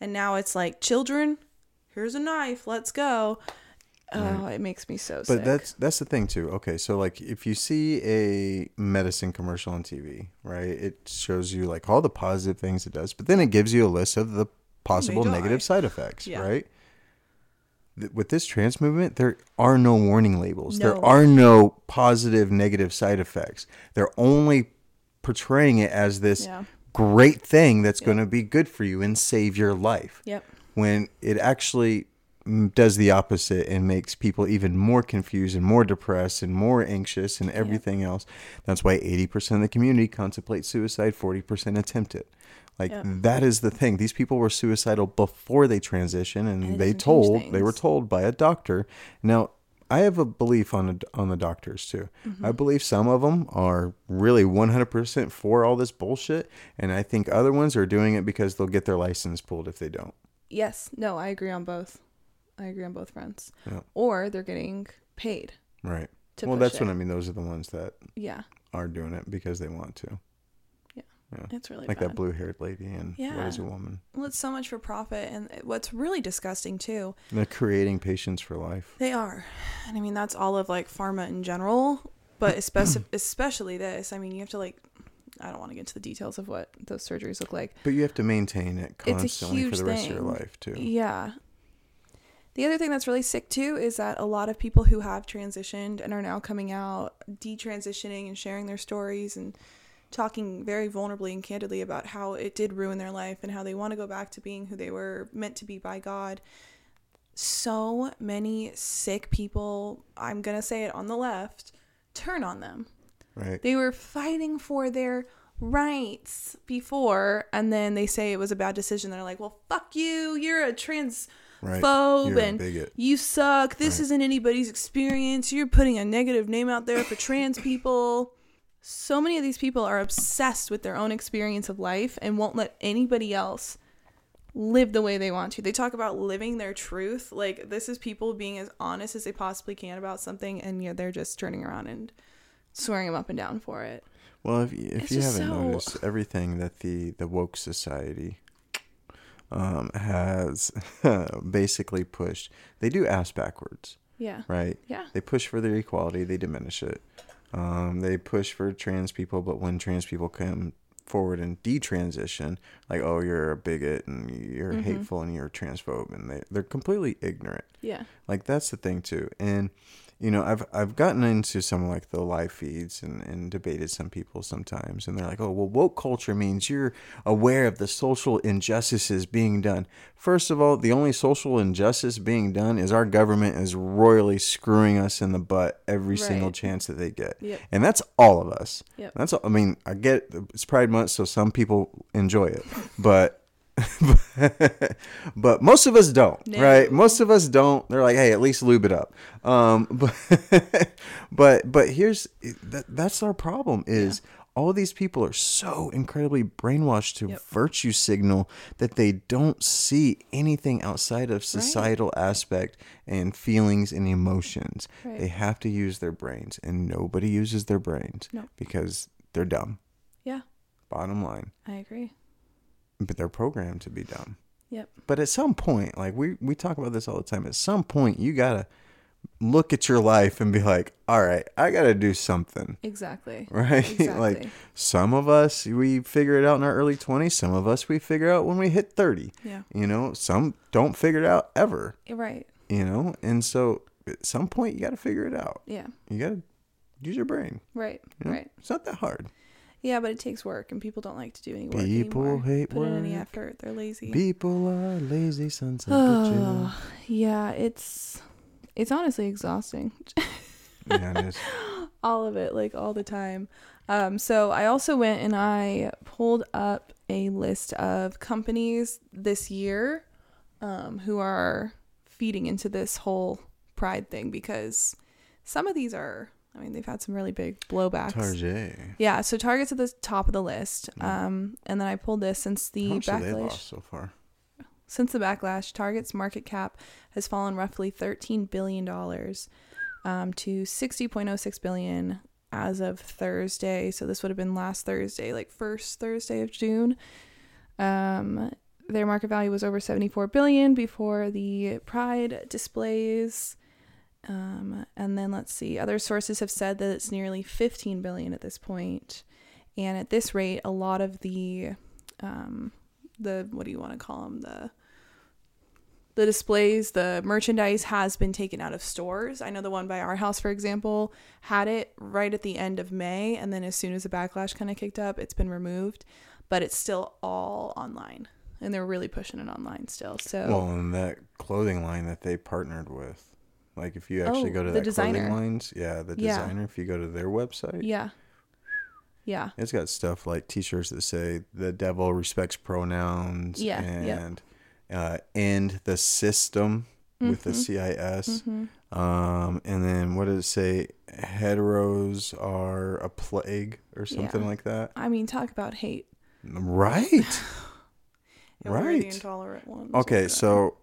and now it's like children. Here's a knife. Let's go. Oh, it makes me so sick. But that's that's the thing too. Okay, so like if you see a medicine commercial on TV, right? It shows you like all the positive things it does, but then it gives you a list of the possible negative side effects, Yeah. right? With this trans movement, there are no warning labels. No. There are no positive negative side effects. They're only portraying it as this yeah. great thing that's Yeah. going to be good for you and save your life Yep. when it actually does the opposite and makes people even more confused and more depressed and more anxious and everything else. That's why 80% of the community contemplate suicide, 40% attempt it. Like Yep. that is the thing. These people were suicidal before they transition and, And they told they were told by a doctor. Now, I have a belief on a, on the doctors too. Mm-hmm. I believe some of them are really 100% for all this bullshit and I think other ones are doing it because they'll get their license pulled if they don't. Yes. No, I agree on both. I agree on both fronts. Yeah. Or they're getting paid Right. well, that's it. what I mean. Those are the ones that Yeah. are doing it because they want to. Yeah. yeah. It's really Like bad. that blue haired lady and what is a woman. Well, it's so much for profit, and what's really disgusting too. They're creating patients for life. They are, and I mean that's all of like pharma in general, but especially especially this. I mean, you have to like. I don't want to get into the details of what those surgeries look like. But you have to maintain it constantly for the rest of your life too. Yeah. The other thing that's really sick too is that a lot of people who have transitioned and are now coming out, detransitioning and sharing their stories and talking very vulnerably and candidly about how it did ruin their life and how they want to go back to being who they were meant to be by God. So many sick people, I'm going to say it on the left, turn on them. Right. They were fighting for their rights before, and then they say it was a bad decision. They're like, well, fuck you. You're a trans Right. phobe You're and bigot. you suck. This Right. isn't anybody's experience. You're putting a negative name out there for trans people. So many of these people are obsessed with their own experience of life and won't let anybody else live the way they want to. They talk about living their truth. Like this is people being as honest as they possibly can about something and yeah, they're just turning around and swearing them up and down for it. Well, if you, if It's you haven't so- noticed, everything that the the woke society um, has basically pushed, they do ass backwards, Yeah. right? Yeah. They push for their equality, they diminish it. Um, they push for trans people, but when trans people come forward and detransition, like, oh, you're a bigot and you're Mhm. hateful and you're transphobe, and they they're completely ignorant. Yeah. Like that's the thing too. And you know, I've I've gotten into some like the live feeds and, and debated some people sometimes and they're like, Oh, well woke culture means you're aware of the social injustices being done. First of all, the only social injustice being done is our government is royally screwing us in the butt every single chance that they get. Yep. And that's all of us. Yep. That's all, I mean, I get it's Pride Month, so some people enjoy it, but but most of us don't, No. right? Most of us don't. They're like, hey, at least lube it up. Um, but but but here's that that's our problem is all these people are so incredibly brainwashed to Yep. virtue signal that they don't see anything outside of societal aspect and feelings and emotions. Right. They have to use their brains, and nobody uses their brains No. because they're dumb. Yeah. Bottom line, I agree. But they're programmed to be dumb. Yep. But at some point, like we we talk about this all the time, at some point you gotta look at your life and be like, all right, I gotta do something. Exactly. Right? Exactly. like some of us we figure it out in our early twenties, some of us we figure out when we hit thirty. yeah. You know, some don't figure it out ever. Right. You know? And so at some point you gotta figure it out. Yeah. You gotta use your brain. Right. you know? Right. It's not that hard. Yeah, but it takes work, and people don't like to do any work People anymore. hate Put in any effort. They're lazy. People are lazy sons of bitches. Oh, yeah, it's it's honestly exhausting. yeah, it is. all of it, like all the time. Um, so I also went and I pulled up a list of companies this year um, who are feeding into this whole pride thing because some of these are, I mean, they've had some really big blowbacks. Target. Yeah, so Target's at the top of the list. Mm. Um, and then I pulled this since the How much have they backlash. lost so far? Since the backlash, Target's market cap has fallen roughly $13 billion um, to 60.06 billion as of Thursday. So this would have been last Thursday, like first Thursday of June. Um, their market value was over 74 billion before the Pride displays. Um, and then let's see, other sources have said that it's nearly 15 billion at this point. And at this rate, a lot of the um, the what do you want to call them the the displays the merchandise has been taken out of stores. I know the one by our house for example had it right at the end of may and then as soon as the backlash kind of kicked up it's been removed. But it's still all online and they're really pushing it online still so Well, and that clothing line that they partnered with, like if you actually Oh, go to the that designer. clothing lines, yeah, the Yeah. designer. If you go to their website, yeah yeah it's got stuff like T-shirts that say "the devil respects pronouns" Yeah, yep. and uh, "end the system" with the Mhm. CIS. hmm Um, and then what does it say? Heteros are a plague or something Yeah. like that. i mean talk about hate Right. Yeah, right. intolerant ones Okay, but- so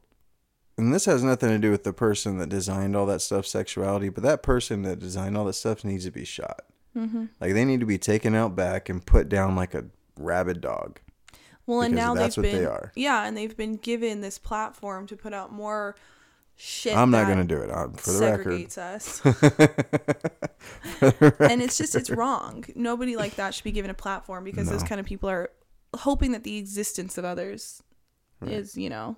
and this has nothing to do with the person that designed all that stuff, sexuality, but that person that designed all that stuff needs to be shot. Mhm. Like they need to be taken out back and put down like a rabid dog. Well, and now that's they've what been they are. yeah, and they've been given this platform to put out more shit. I'm not gonna do it. I'm, for the record. segregates us, For the record. and it's just it's wrong. Nobody like that should be given a platform because those kind of people are hoping that the existence of others Right. is you know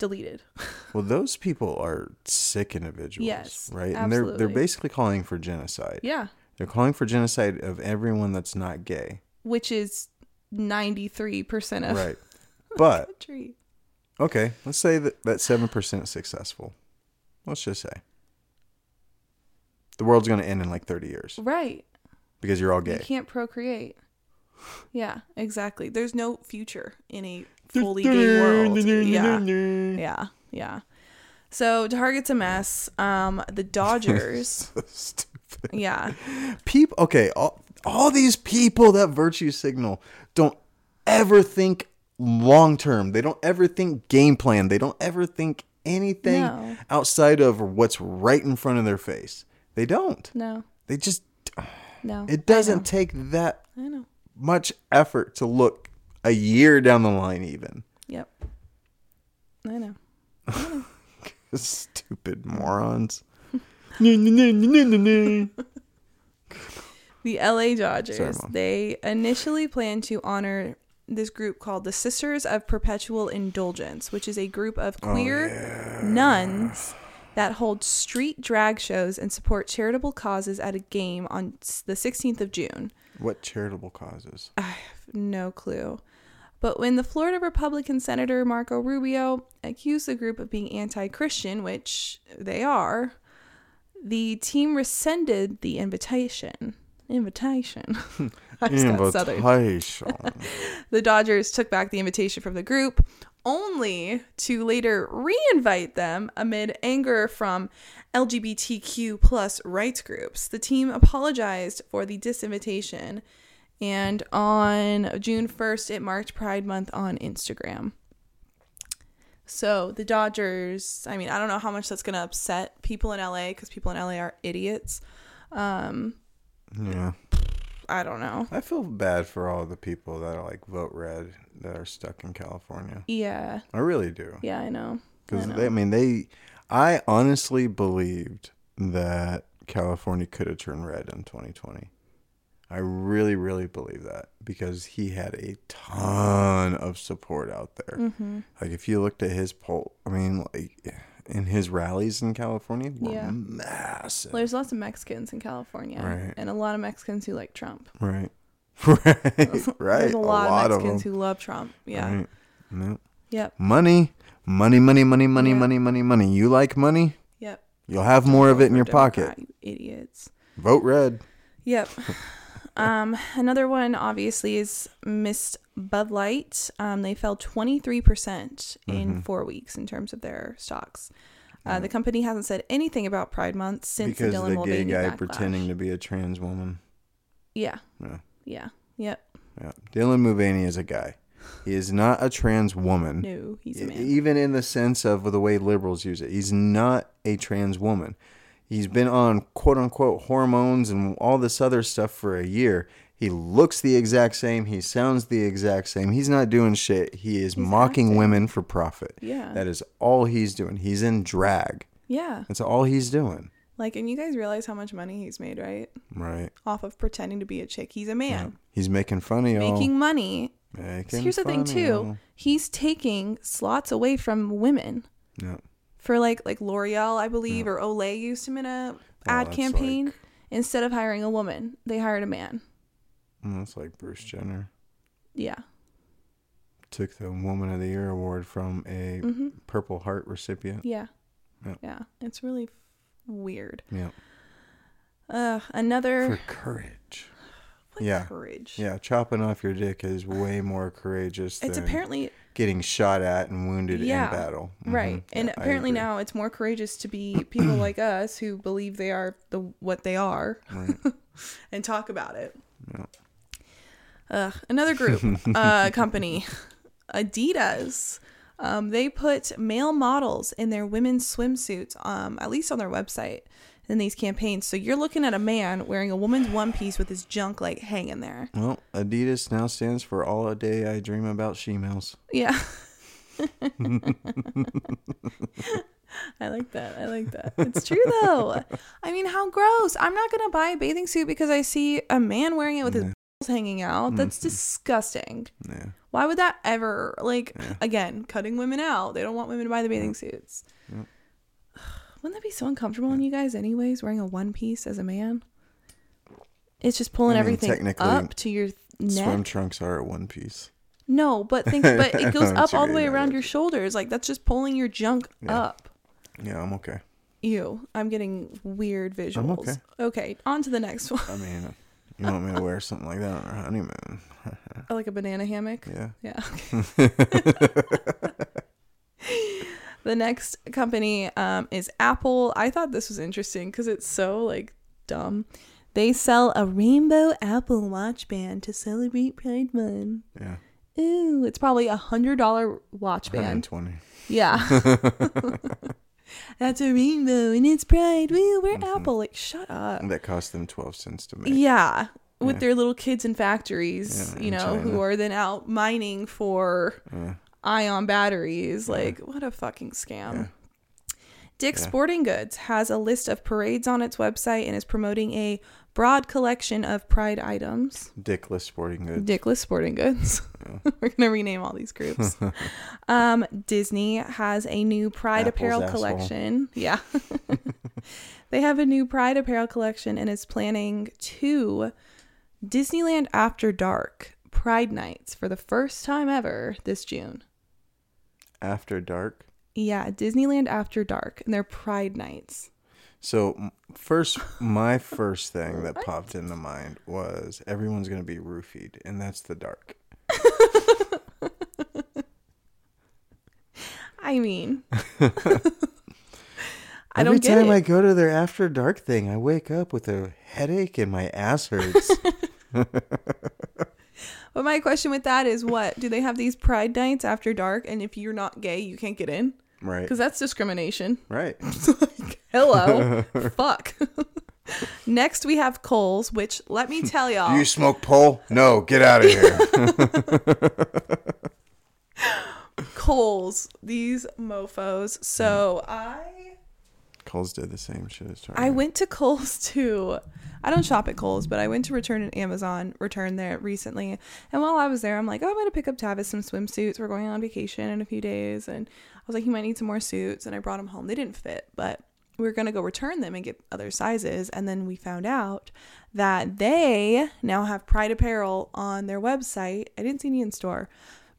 deleted. Well, those people are sick individuals, Yes, right? And they're they're basically calling for genocide. Yeah, They're calling for genocide of everyone that's not gay, which is ninety three percent of right? But country. okay, let's say that that seven percent is successful. Let's just say the world's going to end in like thirty years Right. because you're all gay. You can't procreate. Yeah, exactly. There's no future in a fully gay world. Yeah. Yeah. Yeah. So Target's a mess. Um, the Dodgers. Stupid. yeah. People, okay, all, all these people that virtue signal don't ever think long term. They don't ever think game plan. They don't ever think anything No. outside of what's right in front of their face. They don't. No. They just, No. it doesn't take that I know. much effort to look a year down the line, even. Yep. I know. Stupid morons. The LA Dodgers, Sorry, they initially planned to honor this group called the Sisters of Perpetual Indulgence, which is a group of Oh, queer nuns that hold street drag shows and support charitable causes at a game on the 16th of June. What charitable causes? I have no clue. But when the Florida Republican Senator Marco Rubio accused the group of being anti Christian, which they are, the team rescinded the invitation. Invitation. Invitation. The Dodgers took back the invitation from the group, only to later re-invite them amid anger from LGBTQ plus rights groups. The team apologized for the disinvitation, and on June 1st, it marked Pride Month on Instagram. So the Dodgers, I mean, I don't know how much that's going to upset people in LA because people in LA are idiots. Um, yeah. I don't know. I feel bad for all the people that are like vote red that are stuck in California. Yeah, I really do. yeah, I know. Because know. they, I mean, they, I honestly believed that California could have turned red in 2020. I really, really believe that because he had a ton of support out there. Mm-hmm. Like if you looked at his poll, I mean, like in his rallies in California were Yeah. massive. There's lots of Mexicans in California, Right. and a lot of Mexicans who like Trump. Right. Right. right. There's a lot, of Mexicans them. who love Trump. Yeah. Right. Yep. Yep. Money, money, money, money, money, Yeah. money, money, money. You like money? Yep. You'll have more of it in your Democrat, pocket. You idiots. Vote red. Yep. um, another one obviously is Mist Bud Light. Um, they fell 23% in four weeks in terms of their stocks. Uh, the company hasn't said anything about Pride Month since because Dylan the Mulvaney gay guy backlash. pretending to be a trans woman. Yeah. Yeah. Yeah. Yep. Yeah. Dylan Mulvaney is a guy. He is not a trans woman. No, he's a man. Even in the sense of the way liberals use it, he's not a trans woman. He's been on quote unquote hormones and all this other stuff for a year. He looks the exact same. He sounds the exact same. He's not doing shit. He is He's mocking acting. women for profit. Yeah. That is all he's doing. He's in drag. yeah. That's all he's doing. Like, and you guys realize how much money he's made, right? Right. Off of pretending to be a chick. He's a man. He's making fun of y'all. Making money. Making So here's the thing too. He's taking slots away from women. Yeah. For like like L'Oreal, I believe, or Olay used him in a ad campaign. like- Instead of hiring a woman, they hired a man. Mm, That's like Bruce Jenner Yeah. took the Woman of the Year award from a hmm Purple Heart recipient. Yeah. Yeah. Yeah. It's really f- weird. Yeah. Uh, another For courage. what yeah. courage. Yeah, chopping off your dick is way more courageous It's than apparently getting shot at and wounded Yeah, in battle. Mhm. right, and Yeah, apparently now it's more courageous to be people like us who believe they are the what they are Right. and talk about it. Yeah. Ugh, another group, uh, company, Adidas. Um, they put male models in their women's swimsuits, um, at least on their website, in these campaigns. So you're looking at a man wearing a woman's one piece with his junk like hanging there. Well, Adidas now stands for All a Day I Dream About Shemales. Yeah. I like that. I like that. It's true though. I mean, how gross. I'm not going to buy a bathing suit because I see a man wearing it with his Yeah. balls hanging out. That's Mhm. disgusting. Yeah. Why would that ever like Yeah. again cutting women out? They don't want women to buy the bathing suits. Yep. Wouldn't that be so uncomfortable on you guys, anyways? Wearing a one piece as a man, it's just pulling I mean, everything up to your neck. Swim trunks are a one piece. No, but think, but it goes up all the way around your shoulders. Like that's just pulling your junk Yeah. up. Yeah, I'm okay. Ew, I'm getting weird visuals. okay. okay, on to the next one. I mean, you want me to wear something like that on our honeymoon? Oh, like a banana hammock. Yeah. Yeah. the next company um, is Apple. I thought this was interesting because it's so like dumb. They sell a rainbow Apple Watch band to celebrate Pride Month. Yeah. Ooh, it's probably a hundred dollar watch band. 120. Yeah. That's a rainbow and it's Pride. Woo, we're Mhm. Apple. Like, shut up. That cost them 12 cents to make. Yeah. With Yeah. their little kids in factories, Yeah, you know, who are then out mining for Yeah. Ion batteries. Like, what a fucking scam. Yeah. Dick's Yeah. Sporting Goods has a list of parades on its website and is promoting a broad collection of pride items. Dickless sporting goods. Dickless Sporting Goods. Yeah. We're going to rename all these groups. um, Disney has a new Pride Apple's apparel asshole. collection. Yeah. they have a new Pride apparel collection and is planning two Disneyland After Dark Pride nights for the first time ever this June. After dark. Yeah, Disneyland After Dark, and they're Pride nights. So, first, my first thing that popped into mind was everyone's going to be roofied, and that's the dark. I mean, I Every time. I go to their after dark thing, I wake up with a headache and my ass hurts. But my question with that is, what do they have these Pride nights after dark? And if you're not gay, you can't get in right. because that's discrimination. Right. Hello, fuck. Next, we have Kohl's, which let me tell y'all, you smoke pole? No, get out of here. Kohl's, these mofo's. So I Kohl's did the same shit as Target. I went to Kohl's too. I don't shop at Kohl's, but I went to return an Amazon return there recently. And while I was there, I'm like, oh, I'm going to pick up Tavis some swimsuits. We're going on vacation in a few days. And I was like, you might need some more suits. And I brought them home. They didn't fit, but we were going to go return them and get other sizes. And then we found out that they now have Pride Apparel on their website. I didn't see any in store,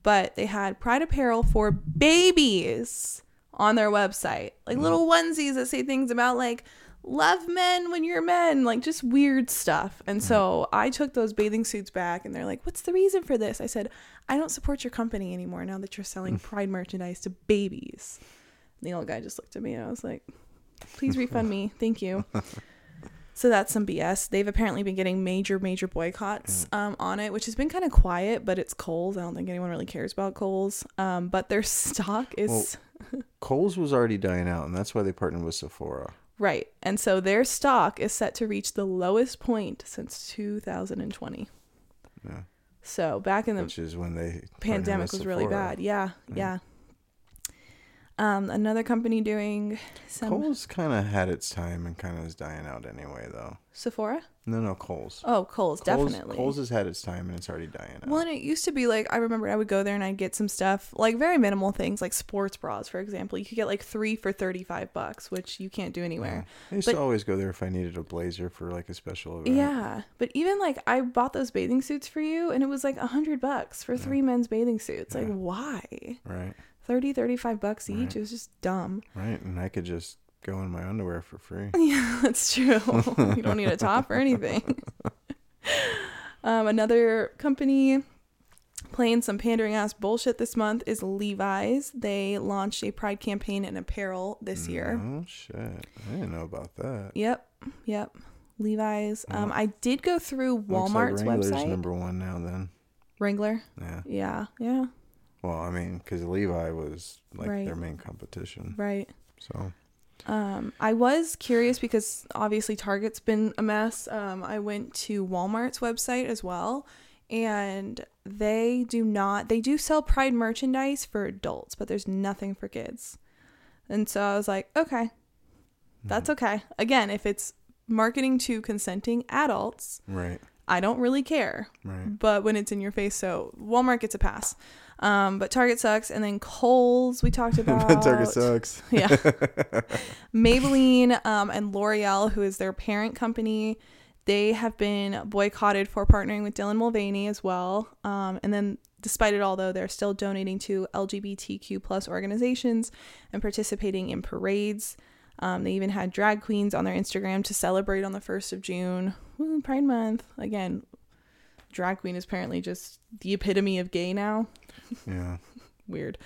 but they had Pride Apparel for babies on their website. Like mm-hmm. little onesies that say things about like love men when you're men, like just weird stuff. And mm-hmm. so I took those bathing suits back and they're like, "What's the reason for this?" I said, "I don't support your company anymore now that you're selling mm. pride merchandise to babies." And the old guy just looked at me and I was like, "Please refund me. Thank you." So that's some BS. They've apparently been getting major, major boycotts um, on it, which has been kind of quiet, but it's Kohl's. I don't think anyone really cares about Kohl's. Um, but their stock is Kohl's was already dying out, and that's why they partnered with Sephora. Right. And so their stock is set to reach the lowest point since 2020. Yeah. So back in the Which is when they pandemic was really bad. Yeah. Yeah. Yeah. Um, another company doing some Kohl's kind of had its time and kind of is dying out anyway, though. Sephora. No, no, Kohl's. Oh, Kohl's, Coles, definitely. Kohl's has had its time and it's already dying out. well, and it used to be like I remember I would go there and I'd get some stuff like very minimal things like sports bras, for example. You could get like three for thirty five bucks, which you can't do anywhere. I used but- to always go there if I needed a blazer for like a special event. Yeah, but even like I bought those bathing suits for you, and it was like a hundred bucks for three men's bathing suits. Like, why? Right. 30 35 bucks each Right. it was just dumb Right. And I could just go in my underwear for free. yeah that's true you don't need a top or anything um, another company playing some pandering ass bullshit this month is levi's they launched a pride campaign in apparel this year Oh shit! I didn't know about that. yep yep levi's um, i did go through Looks like walmart's Wrangler's website number one now. Then. wrangler Yeah. yeah yeah Well, I mean, because Levi was like Right. their main competition. right So Um, I was curious because obviously Target's been a mess. Um, I went to Walmart's website as well, and they do not they do sell Pride merchandise for adults, but there's nothing for kids. And so I was like, okay, that's okay. Again, if it's marketing to consenting adults, right. I don't really care. Right. But when it's in your face, so Walmart gets a pass. Um, but Target sucks, and then Kohl's we talked about. Target sucks. Yeah. Maybelline um, and L'Oreal, who is their parent company, they have been boycotted for partnering with Dylan Mulvaney as well. Um, and then, despite it all, though, they're still donating to LGBTQ plus organizations and participating in parades. Um, they even had drag queens on their Instagram to celebrate on the 1st of June. Woo, Pride Month. Again, drag queen is apparently just the epitome of gay now. Yeah. Weird.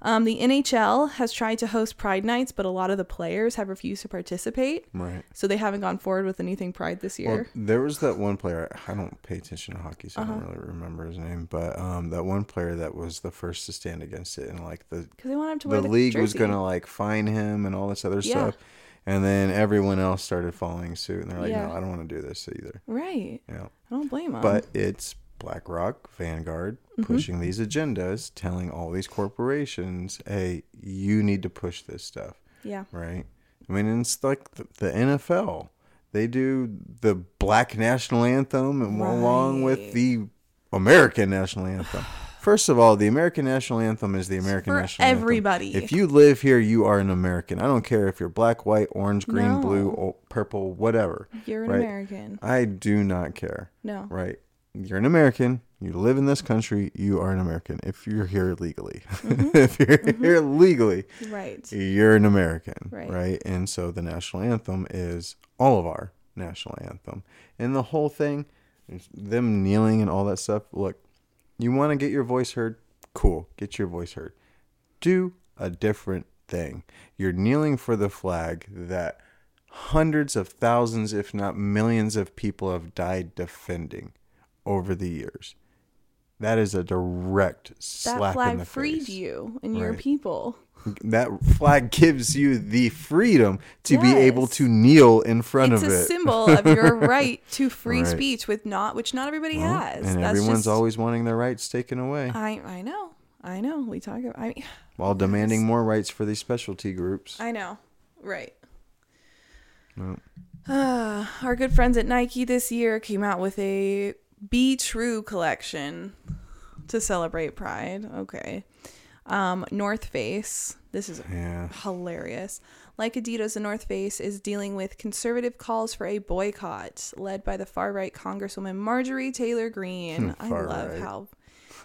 Um, the NHL has tried to host Pride nights, but a lot of the players have refused to participate. Right. So they haven't gone forward with anything Pride this Well, year. there was that one player. I don't pay attention to hockey, so I Uh-huh. don't really remember his name. But um, that one player that was the first to stand against it, and like the Because they want him to wear the the league was gonna like fine him and all this other Yeah. stuff, and then everyone else started following suit, and they're like, Yeah. "No, I don't want to do this either." Right. Yeah. I don't blame them. But it's BlackRock, Vanguard Mm-hmm. pushing these agendas, telling all these corporations, "Hey, you need to push this stuff." yeah. right? I mean, it's like the, the NFL. They do the black national anthem and along with the American national anthem. First of all, the American national anthem is the American for national anthem. everybody. If you live here, you are an American. I don't care if you're black, white, orange, green, No. blue, or purple, whatever. You're an right? American. I do not care. No. Right? You're an American. You live in this country. You are an American. If you're here legally, Mm-hmm. if you're here legally, Right. you're an American, Right. right. And so the national anthem is all of our national anthem, and the whole thing, them kneeling and all that stuff. Look, you want to get your voice heard, cool, get your voice heard. Do a different thing. You're kneeling for the flag that hundreds of thousands, if not millions, of people have died defending over the years. That is a direct That slap in flag the freed face you and your Right. people. that flag gives you the freedom to be able to kneel in front It's of it. It's a symbol of your right to free Right. speech with not which not everybody Well, has. and That's everyone's just, always wanting their rights taken away I I know. I know. We talk about I mean, while demanding more rights for these specialty groups. I know. Right. Well, Uh, our good friends at Nike this year came out with a Be True collection to celebrate Pride. Okay. Um, North Face. This is yeah. hilarious. Like Adidas, the North Face is dealing with conservative calls for a boycott led by the far right Congresswoman Marjorie Taylor Greene. I love right. how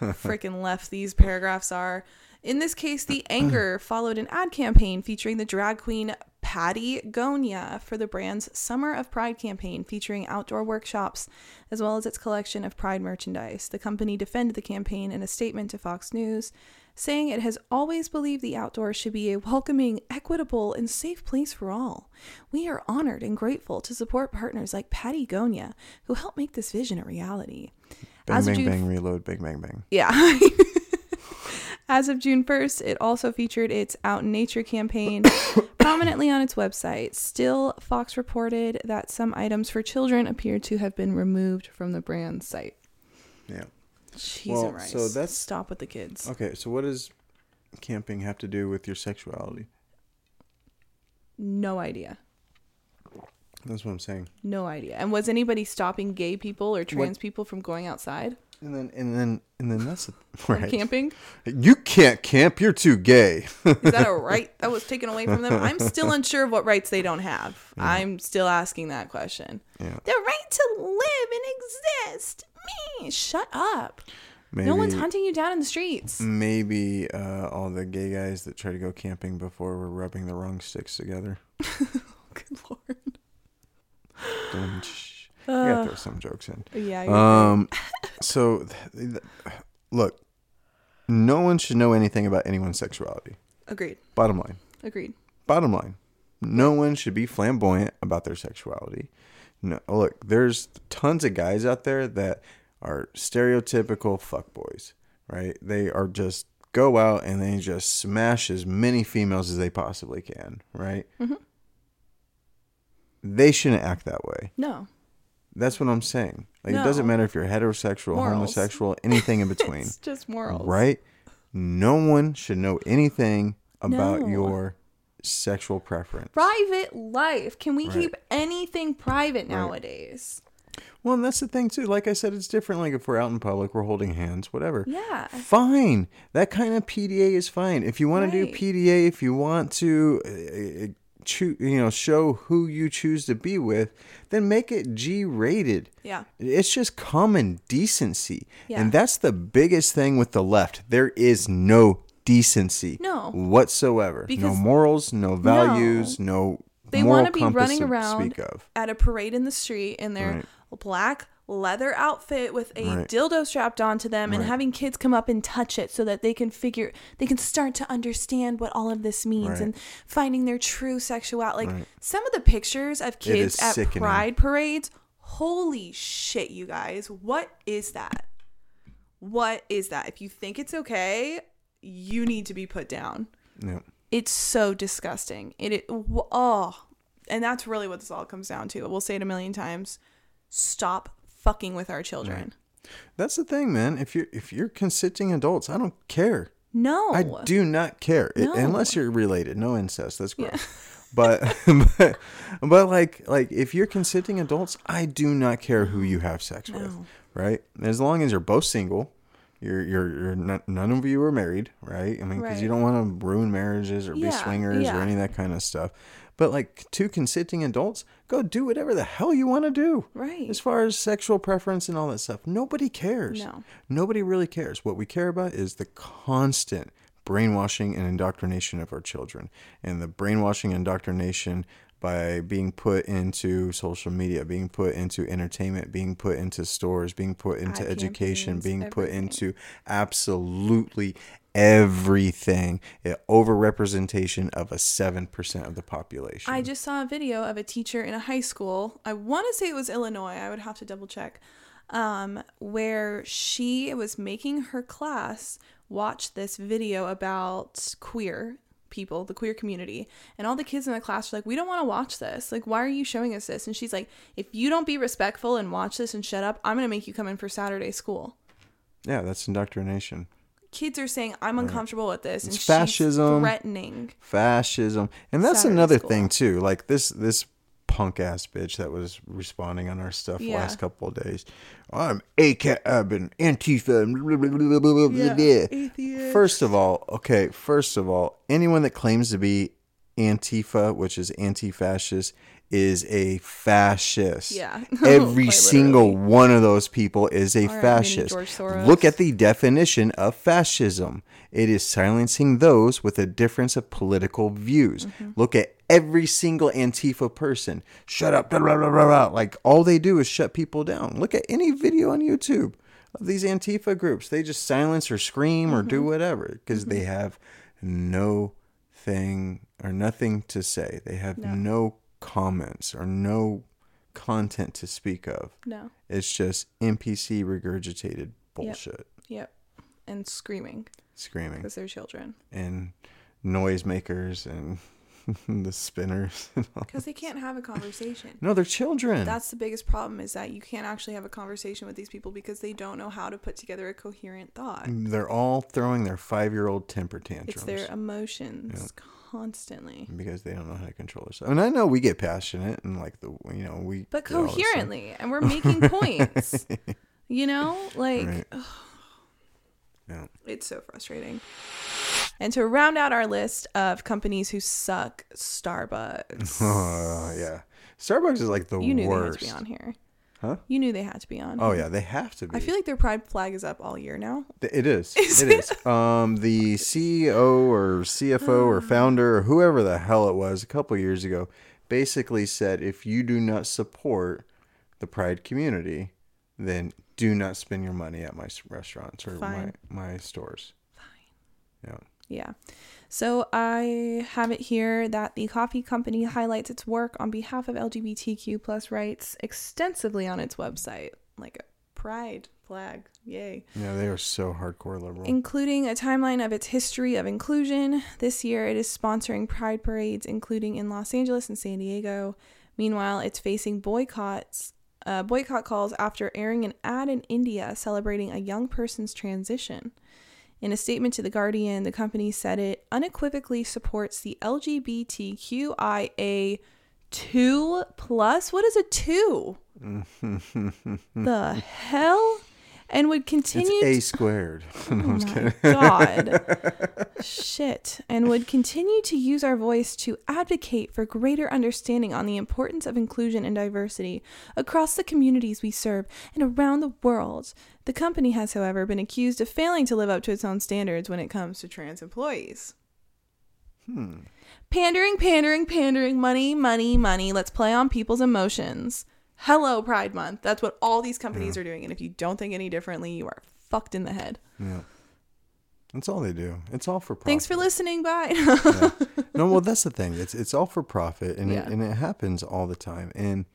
freaking left these paragraphs are. In this case, the anger followed an ad campaign featuring the drag queen Pattie Gonia for the brand's Summer of Pride campaign featuring outdoor workshops as well as its collection of Pride merchandise. The company defended the campaign in a statement to Fox News, saying it has always believed the outdoors should be a welcoming, equitable, and safe place for all. We are honored and grateful to support partners like Pattie Gonia who help make this vision a reality. Bang, As of bang, June bang, reload, bang, bang, bang. yeah. As of June 1st, it also featured its Out in Nature campaign prominently on its website. Still, Fox reported that some items for children appear to have been removed from the brand's site. Yeah. Cheese Well, and rice. so that's- Stop with the kids. Okay, so what does camping have to do with your sexuality? No idea. That's what I'm saying. No idea. And was anybody stopping gay people or trans people from going outside? And then, and then, and then that's right. camping? You can't camp. You're too gay. Is that a right that was taken away from them? I'm still unsure of what rights they don't have. I'm still asking that question. Yeah. The right to live and exist. Me, shut up. Maybe, No one's hunting you down in the streets. Maybe uh, all the gay guys that try to go camping before were rubbing the wrong sticks together. Good lord. I gotta throw some jokes in. Yeah. Um, so th- th- look, no one should know anything about anyone's sexuality. Agreed. Bottom line. Agreed. Bottom line. No one should be flamboyant about their sexuality. No, look, there's tons of guys out there that are stereotypical fuckboys, right? They are just go out and they just smash as many females as they possibly can, right? Mm-hmm. They shouldn't act that way. No. That's what I'm saying. Like it doesn't matter if you're heterosexual, Morals. homosexual, anything in between, It's just morals. right? No one should know anything about No. your sexual preference. Private life. Can we Right. keep anything private nowadays? Well, and that's the thing too. Like I said, it's different. Like if we're out in public, we're holding hands, whatever. Yeah. Fine. That kind of PDA is fine. If you want to do PDA, if you want to uh, uh, choo- you know, show who you choose to be with, then make it G rated. Yeah. It's just common decency. Yeah. And that's the biggest thing with the left. There is no decency No. whatsoever. no morals, no values, no, They want to be running around at a parade in the street in their Right. black leather outfit with a Right. dildo strapped onto them and having kids come up and touch it so that they can figure they can start to understand what all of this means Right. and finding their true sexuality. Like Right. some of the pictures of kids at sickening. pride parades, holy shit, you guys. What is that? What is that? If you think it's okay, you need to be put down Yeah. it's so disgusting. It, it oh, and that's really what this all comes down to. We'll say it a million times. Stop fucking with our children. That's the thing, man. If you're if you're consenting adults, I don't care. No. I do not care It- unless you're related. No incest. That's gross. Yeah. But, but but like like if you're consenting adults, I do not care who you have sex with, right? As long as you're both single, you're you're you're not, none of you are married, right? I mean, because you don't want to ruin marriages or be swingers yeah. or any of that kind of stuff. But like two consenting adults, go do whatever the hell you want to do. Right. As far as sexual preference and all that stuff, nobody cares. No. Nobody really cares. What we care about is the constant brainwashing and indoctrination of our children. And the brainwashing and indoctrination by being put into social media, being put into entertainment, being put into stores, being put into Ad education, being put into absolutely everything. An overrepresentation of a 7% of the population. I just saw a video of a teacher in a high school. I want to say it was Illinois. I would have to double check. Um, where she was making her class watch this video about queer people, the queer community, and all the kids in the class were like, "We don't want to watch this. Like, why are you showing us this?" And she's like, "If you don't be respectful and watch this and shut up, I'm gonna make you come in for Saturday school." yeah, that's indoctrination. Kids are saying, "I'm uncomfortable with this," and It's she's fascism. threatening. fascism and that's Saturday another school. thing too like this this punk ass bitch that was responding on our stuff Yeah. last couple of days i'm ACAB and antifa and blah, blah, blah, blah, Yeah, atheist. first of all okay first of all anyone that claims to be antifa which is anti-fascist is a fascist Yeah. every single literally. one of those people is a All right, fascist Soros. look at the definition of fascism. It is silencing those with a difference of political views. Mm-hmm. Look at every single Antifa person. Shut up. Blah, blah, blah. Like all they do is shut people down. Look at any video on YouTube of these Antifa groups. They just silence or scream or Mm-hmm. do whatever because they have no thing or nothing to say. They have No. no comments or no content to speak of. No. It's just NPC regurgitated bullshit, Yep. And screaming screaming, because they're children. and noisemakers and the spinners. Because they can't have a conversation. no, they're children. That's the biggest problem is that you can't actually have a conversation with these people because they don't know how to put together a coherent thought. Mm, they're all throwing their five-year-old temper tantrums It's their emotions constantly. because they don't know how to control themselves. And I know we get passionate and like the you know we But do all this stuff. coherently. And we're making points. You know? Like, Right. Yeah. it's so frustrating. And to round out our list of companies who suck, Starbucks. Oh yeah, Starbucks is like the you knew worst. they had to be on here. Huh? You knew they had to be on. Oh yeah, they have to be. I feel like their pride flag is up all year now. It is. Is it is. Um, the CEO or CFO or founder or whoever the hell it was a couple years ago basically said if you do not support the Pride community, then do not spend your money at my restaurants or Fine. my my stores. Fine. Yeah. Yeah. So I have it here that the coffee company highlights its work on behalf of LGBTQ plus rights extensively on its website, like a pride flag. Yay. Yeah, they are so hardcore liberal. Including a timeline of its history of inclusion. This year it is sponsoring pride parades, including in Los Angeles and San Diego. Meanwhile, it's facing boycotts, uh, boycott calls after airing an ad in India celebrating a young person's transition. In a statement to The Guardian, the company said it unequivocally supports the LGBTQIA2 plus. What is a 2? the hell? And would continue It's a squared. Oh No, I'm my god. Shit. And would continue to use our voice to advocate for greater understanding on the importance of inclusion and diversity across the communities we serve and around the world. The company has, however, been accused of failing to live up to its own standards when it comes to trans employees. Hmm. Pandering, pandering, pandering, money, money, money. Let's play on people's emotions. Hello, Pride Month. That's what all these companies are doing. And if you don't think any differently, you are fucked in the head. Yeah. That's all they do. It's all for profit. Thanks for listening. Bye. Yeah. No, well, that's the thing. It's it's all for profit, and Yeah. it, and it happens all the time. And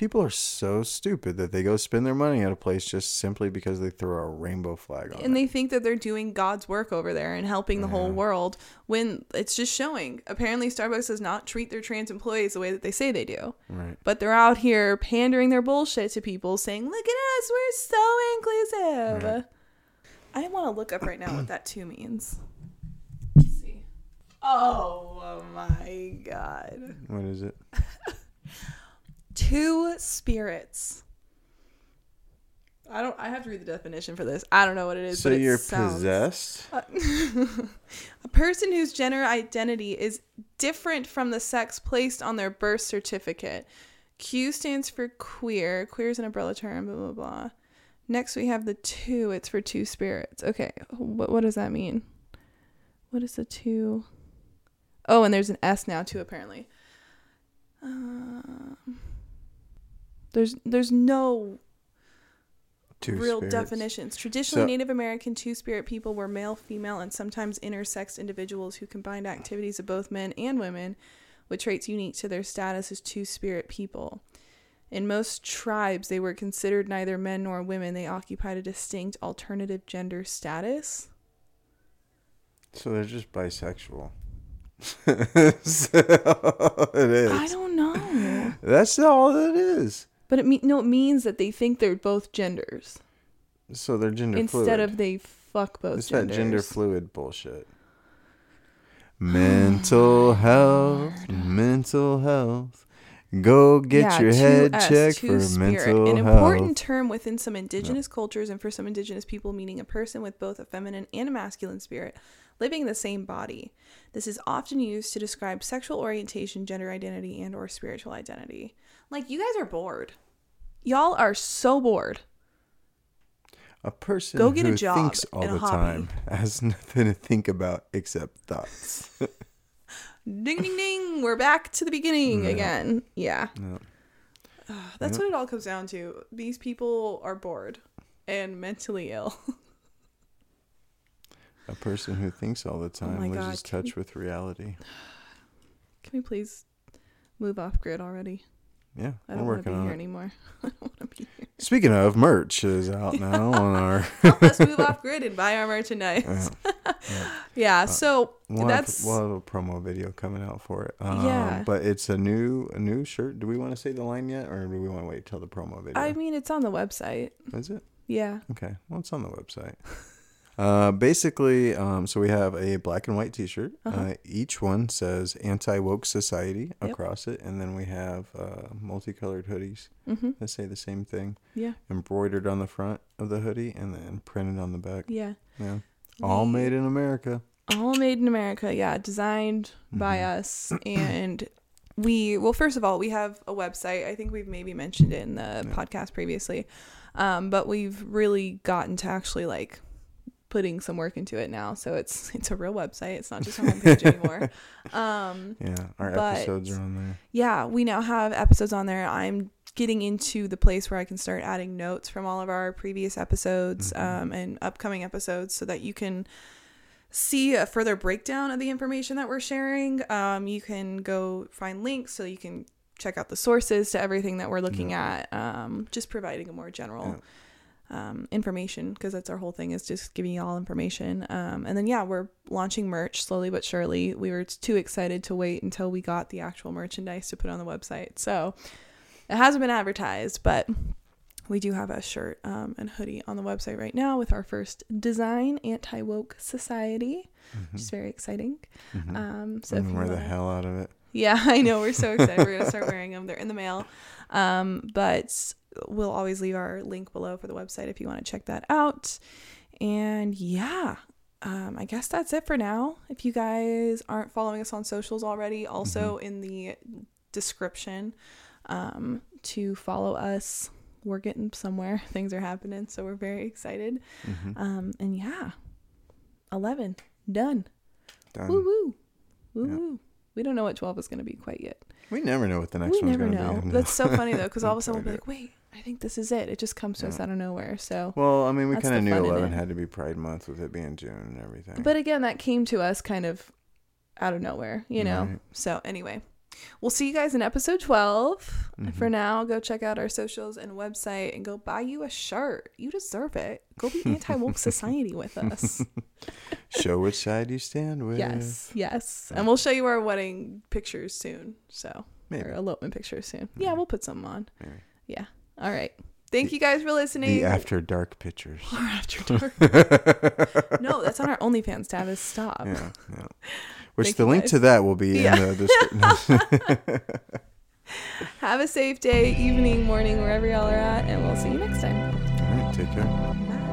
people are so stupid that they go spend their money at a place just simply because they throw a rainbow flag on and it. they think that they're doing God's work over there and helping the whole world when it's just showing. Apparently, Starbucks does not treat their trans employees the way that they say they do. Right. But they're out here pandering their bullshit to people, saying, "Look at us, we're so inclusive." Right. I want to look up right now what that two means. Let's see. Oh my god. What is it? Two spirits. I don't. I have to read the definition for this. I don't know what it is. So you're sounds- possessed. a person whose gender identity is different from the sex placed on their birth certificate. Q stands for queer. Queer is an umbrella term. Blah blah blah. Next we have the two. It's for two spirits. Okay, what what does that mean? What is the two? Oh, and there's an S now too. Apparently. Um, there's there's no Two real spirits. definitions. Traditionally, So- Native American two spirit people were male, female, and sometimes intersex individuals who combined activities of both men and women with traits unique to their status as two spirit people. In most tribes, they were considered neither men nor women. They occupied a distinct alternative gender status. So they're just bisexual. so it is. I don't know. That's all it is. But it mean no, it means that they think they're both genders So they're gender instead fluid. of they fuck both it's genders. that gender fluid bullshit. Mental health, mental health. Go get your head 2S, checked two for spirit, mental An health. important term within some indigenous cultures and for some indigenous people, meaning a person with both a feminine and a masculine spirit living in the same body. This is often used to describe sexual orientation, gender identity, and or spiritual identity. Like you guys are bored. Y'all are so bored. A person Go get a who job thinks all and a the hobby. time has nothing to think about except thoughts. Ding ding ding. We're back to the beginning Yeah. again. Yeah. No. That's Yeah. what it all comes down to. These people are bored and mentally ill. A person who thinks all the Oh time my God, loses can touch with reality. Can we please move off grid already? Yeah, I don't want to working be on here it. anymore. I don't want to be here. Speaking of, merch is out now on our. Help us move off grid and buy our merchandise. Yeah, Uh, Yeah, so we'll, that's have, we'll have a promo video coming out for it. Um, Yeah. but it's a new a new shirt. Do we want to say the line yet, or do we want to wait till the promo video? I mean it's on the website. Is it? Yeah. Okay. Well, it's on the website. Uh, basically, um, so we have a black and white T-shirt. Uh-huh. Uh, each one says "Anti Woke Society" Yep. across it, and then we have uh, multicolored hoodies Mhm. that say the same thing, Yeah. embroidered on the front of the hoodie, and then printed on the back. Yeah. Yeah, all We- made in America. all made in America. Yeah, designed by Mhm. us and we well first of all, we have a website. I think we've maybe mentioned it in the Yeah. podcast previously. Um, but we've really gotten to actually like putting some work into it now. So it's it's a real website. It's not just a homepage anymore. Um Yeah, our episodes are on there. yeah, we now have episodes on there. I'm getting into the place where I can start adding notes from all of our previous episodes Mhm. um, and upcoming episodes so that you can see a further breakdown of the information that we're sharing. Um, you can go find links so you can check out the sources to everything that we're looking Yeah. at, um, just providing a more general. Um, information because that's our whole thing is just giving you all information um, and then yeah we're launching merch slowly but surely we were too excited to wait until we got the actual merchandise to put on the website so it hasn't been advertised but we do have a shirt um, and hoodie on the website right now with our first design, Anti Woke Society, which is very exciting. Mhm. Um, so I'm if you wear the hell out of it. yeah, I know. We're so excited. We're gonna start wearing them. They're in the mail. Um, but we'll always leave our link below for the website if you want to check that out. And yeah, um, I guess that's it for now. If you guys aren't following us on socials already, also in the description um, to follow us. We're getting somewhere. Things are happening, so we're very excited. Mhm. Um, and yeah, eleven done. Done. Woo woo, woo woo. We don't know what twelve is going to be quite yet. We never know what the next we one's gonna know. be. That's so funny though, because all of a sudden we'll be like, wait, I think this is it. It just comes to us out of nowhere. So, Well, I mean, we kind of knew 11 had to be Pride Month with it being June and everything. but again, that came to us kind of out of nowhere, you know. Right. So anyway, we'll see you guys in episode twelve. And for mm-hmm. now, go check out our socials and website and go buy you a shirt. You deserve it. Go be anti woke society with us. Show which side you stand with. yes, yes, and we'll show you our wedding pictures soon. So Maybe. or elopement pictures soon. Yeah, we'll put some on. Maybe. Yeah. All right. Thank The- you guys for listening. The after dark pictures. Or after dark. no, that's on our OnlyFans tab. Is stop. yeah, yeah. Which Thank the link guys. to that will be Yeah. in the description. Have a safe day, evening, morning, wherever y'all are at, and we'll see you next time. All right, take care. Bye.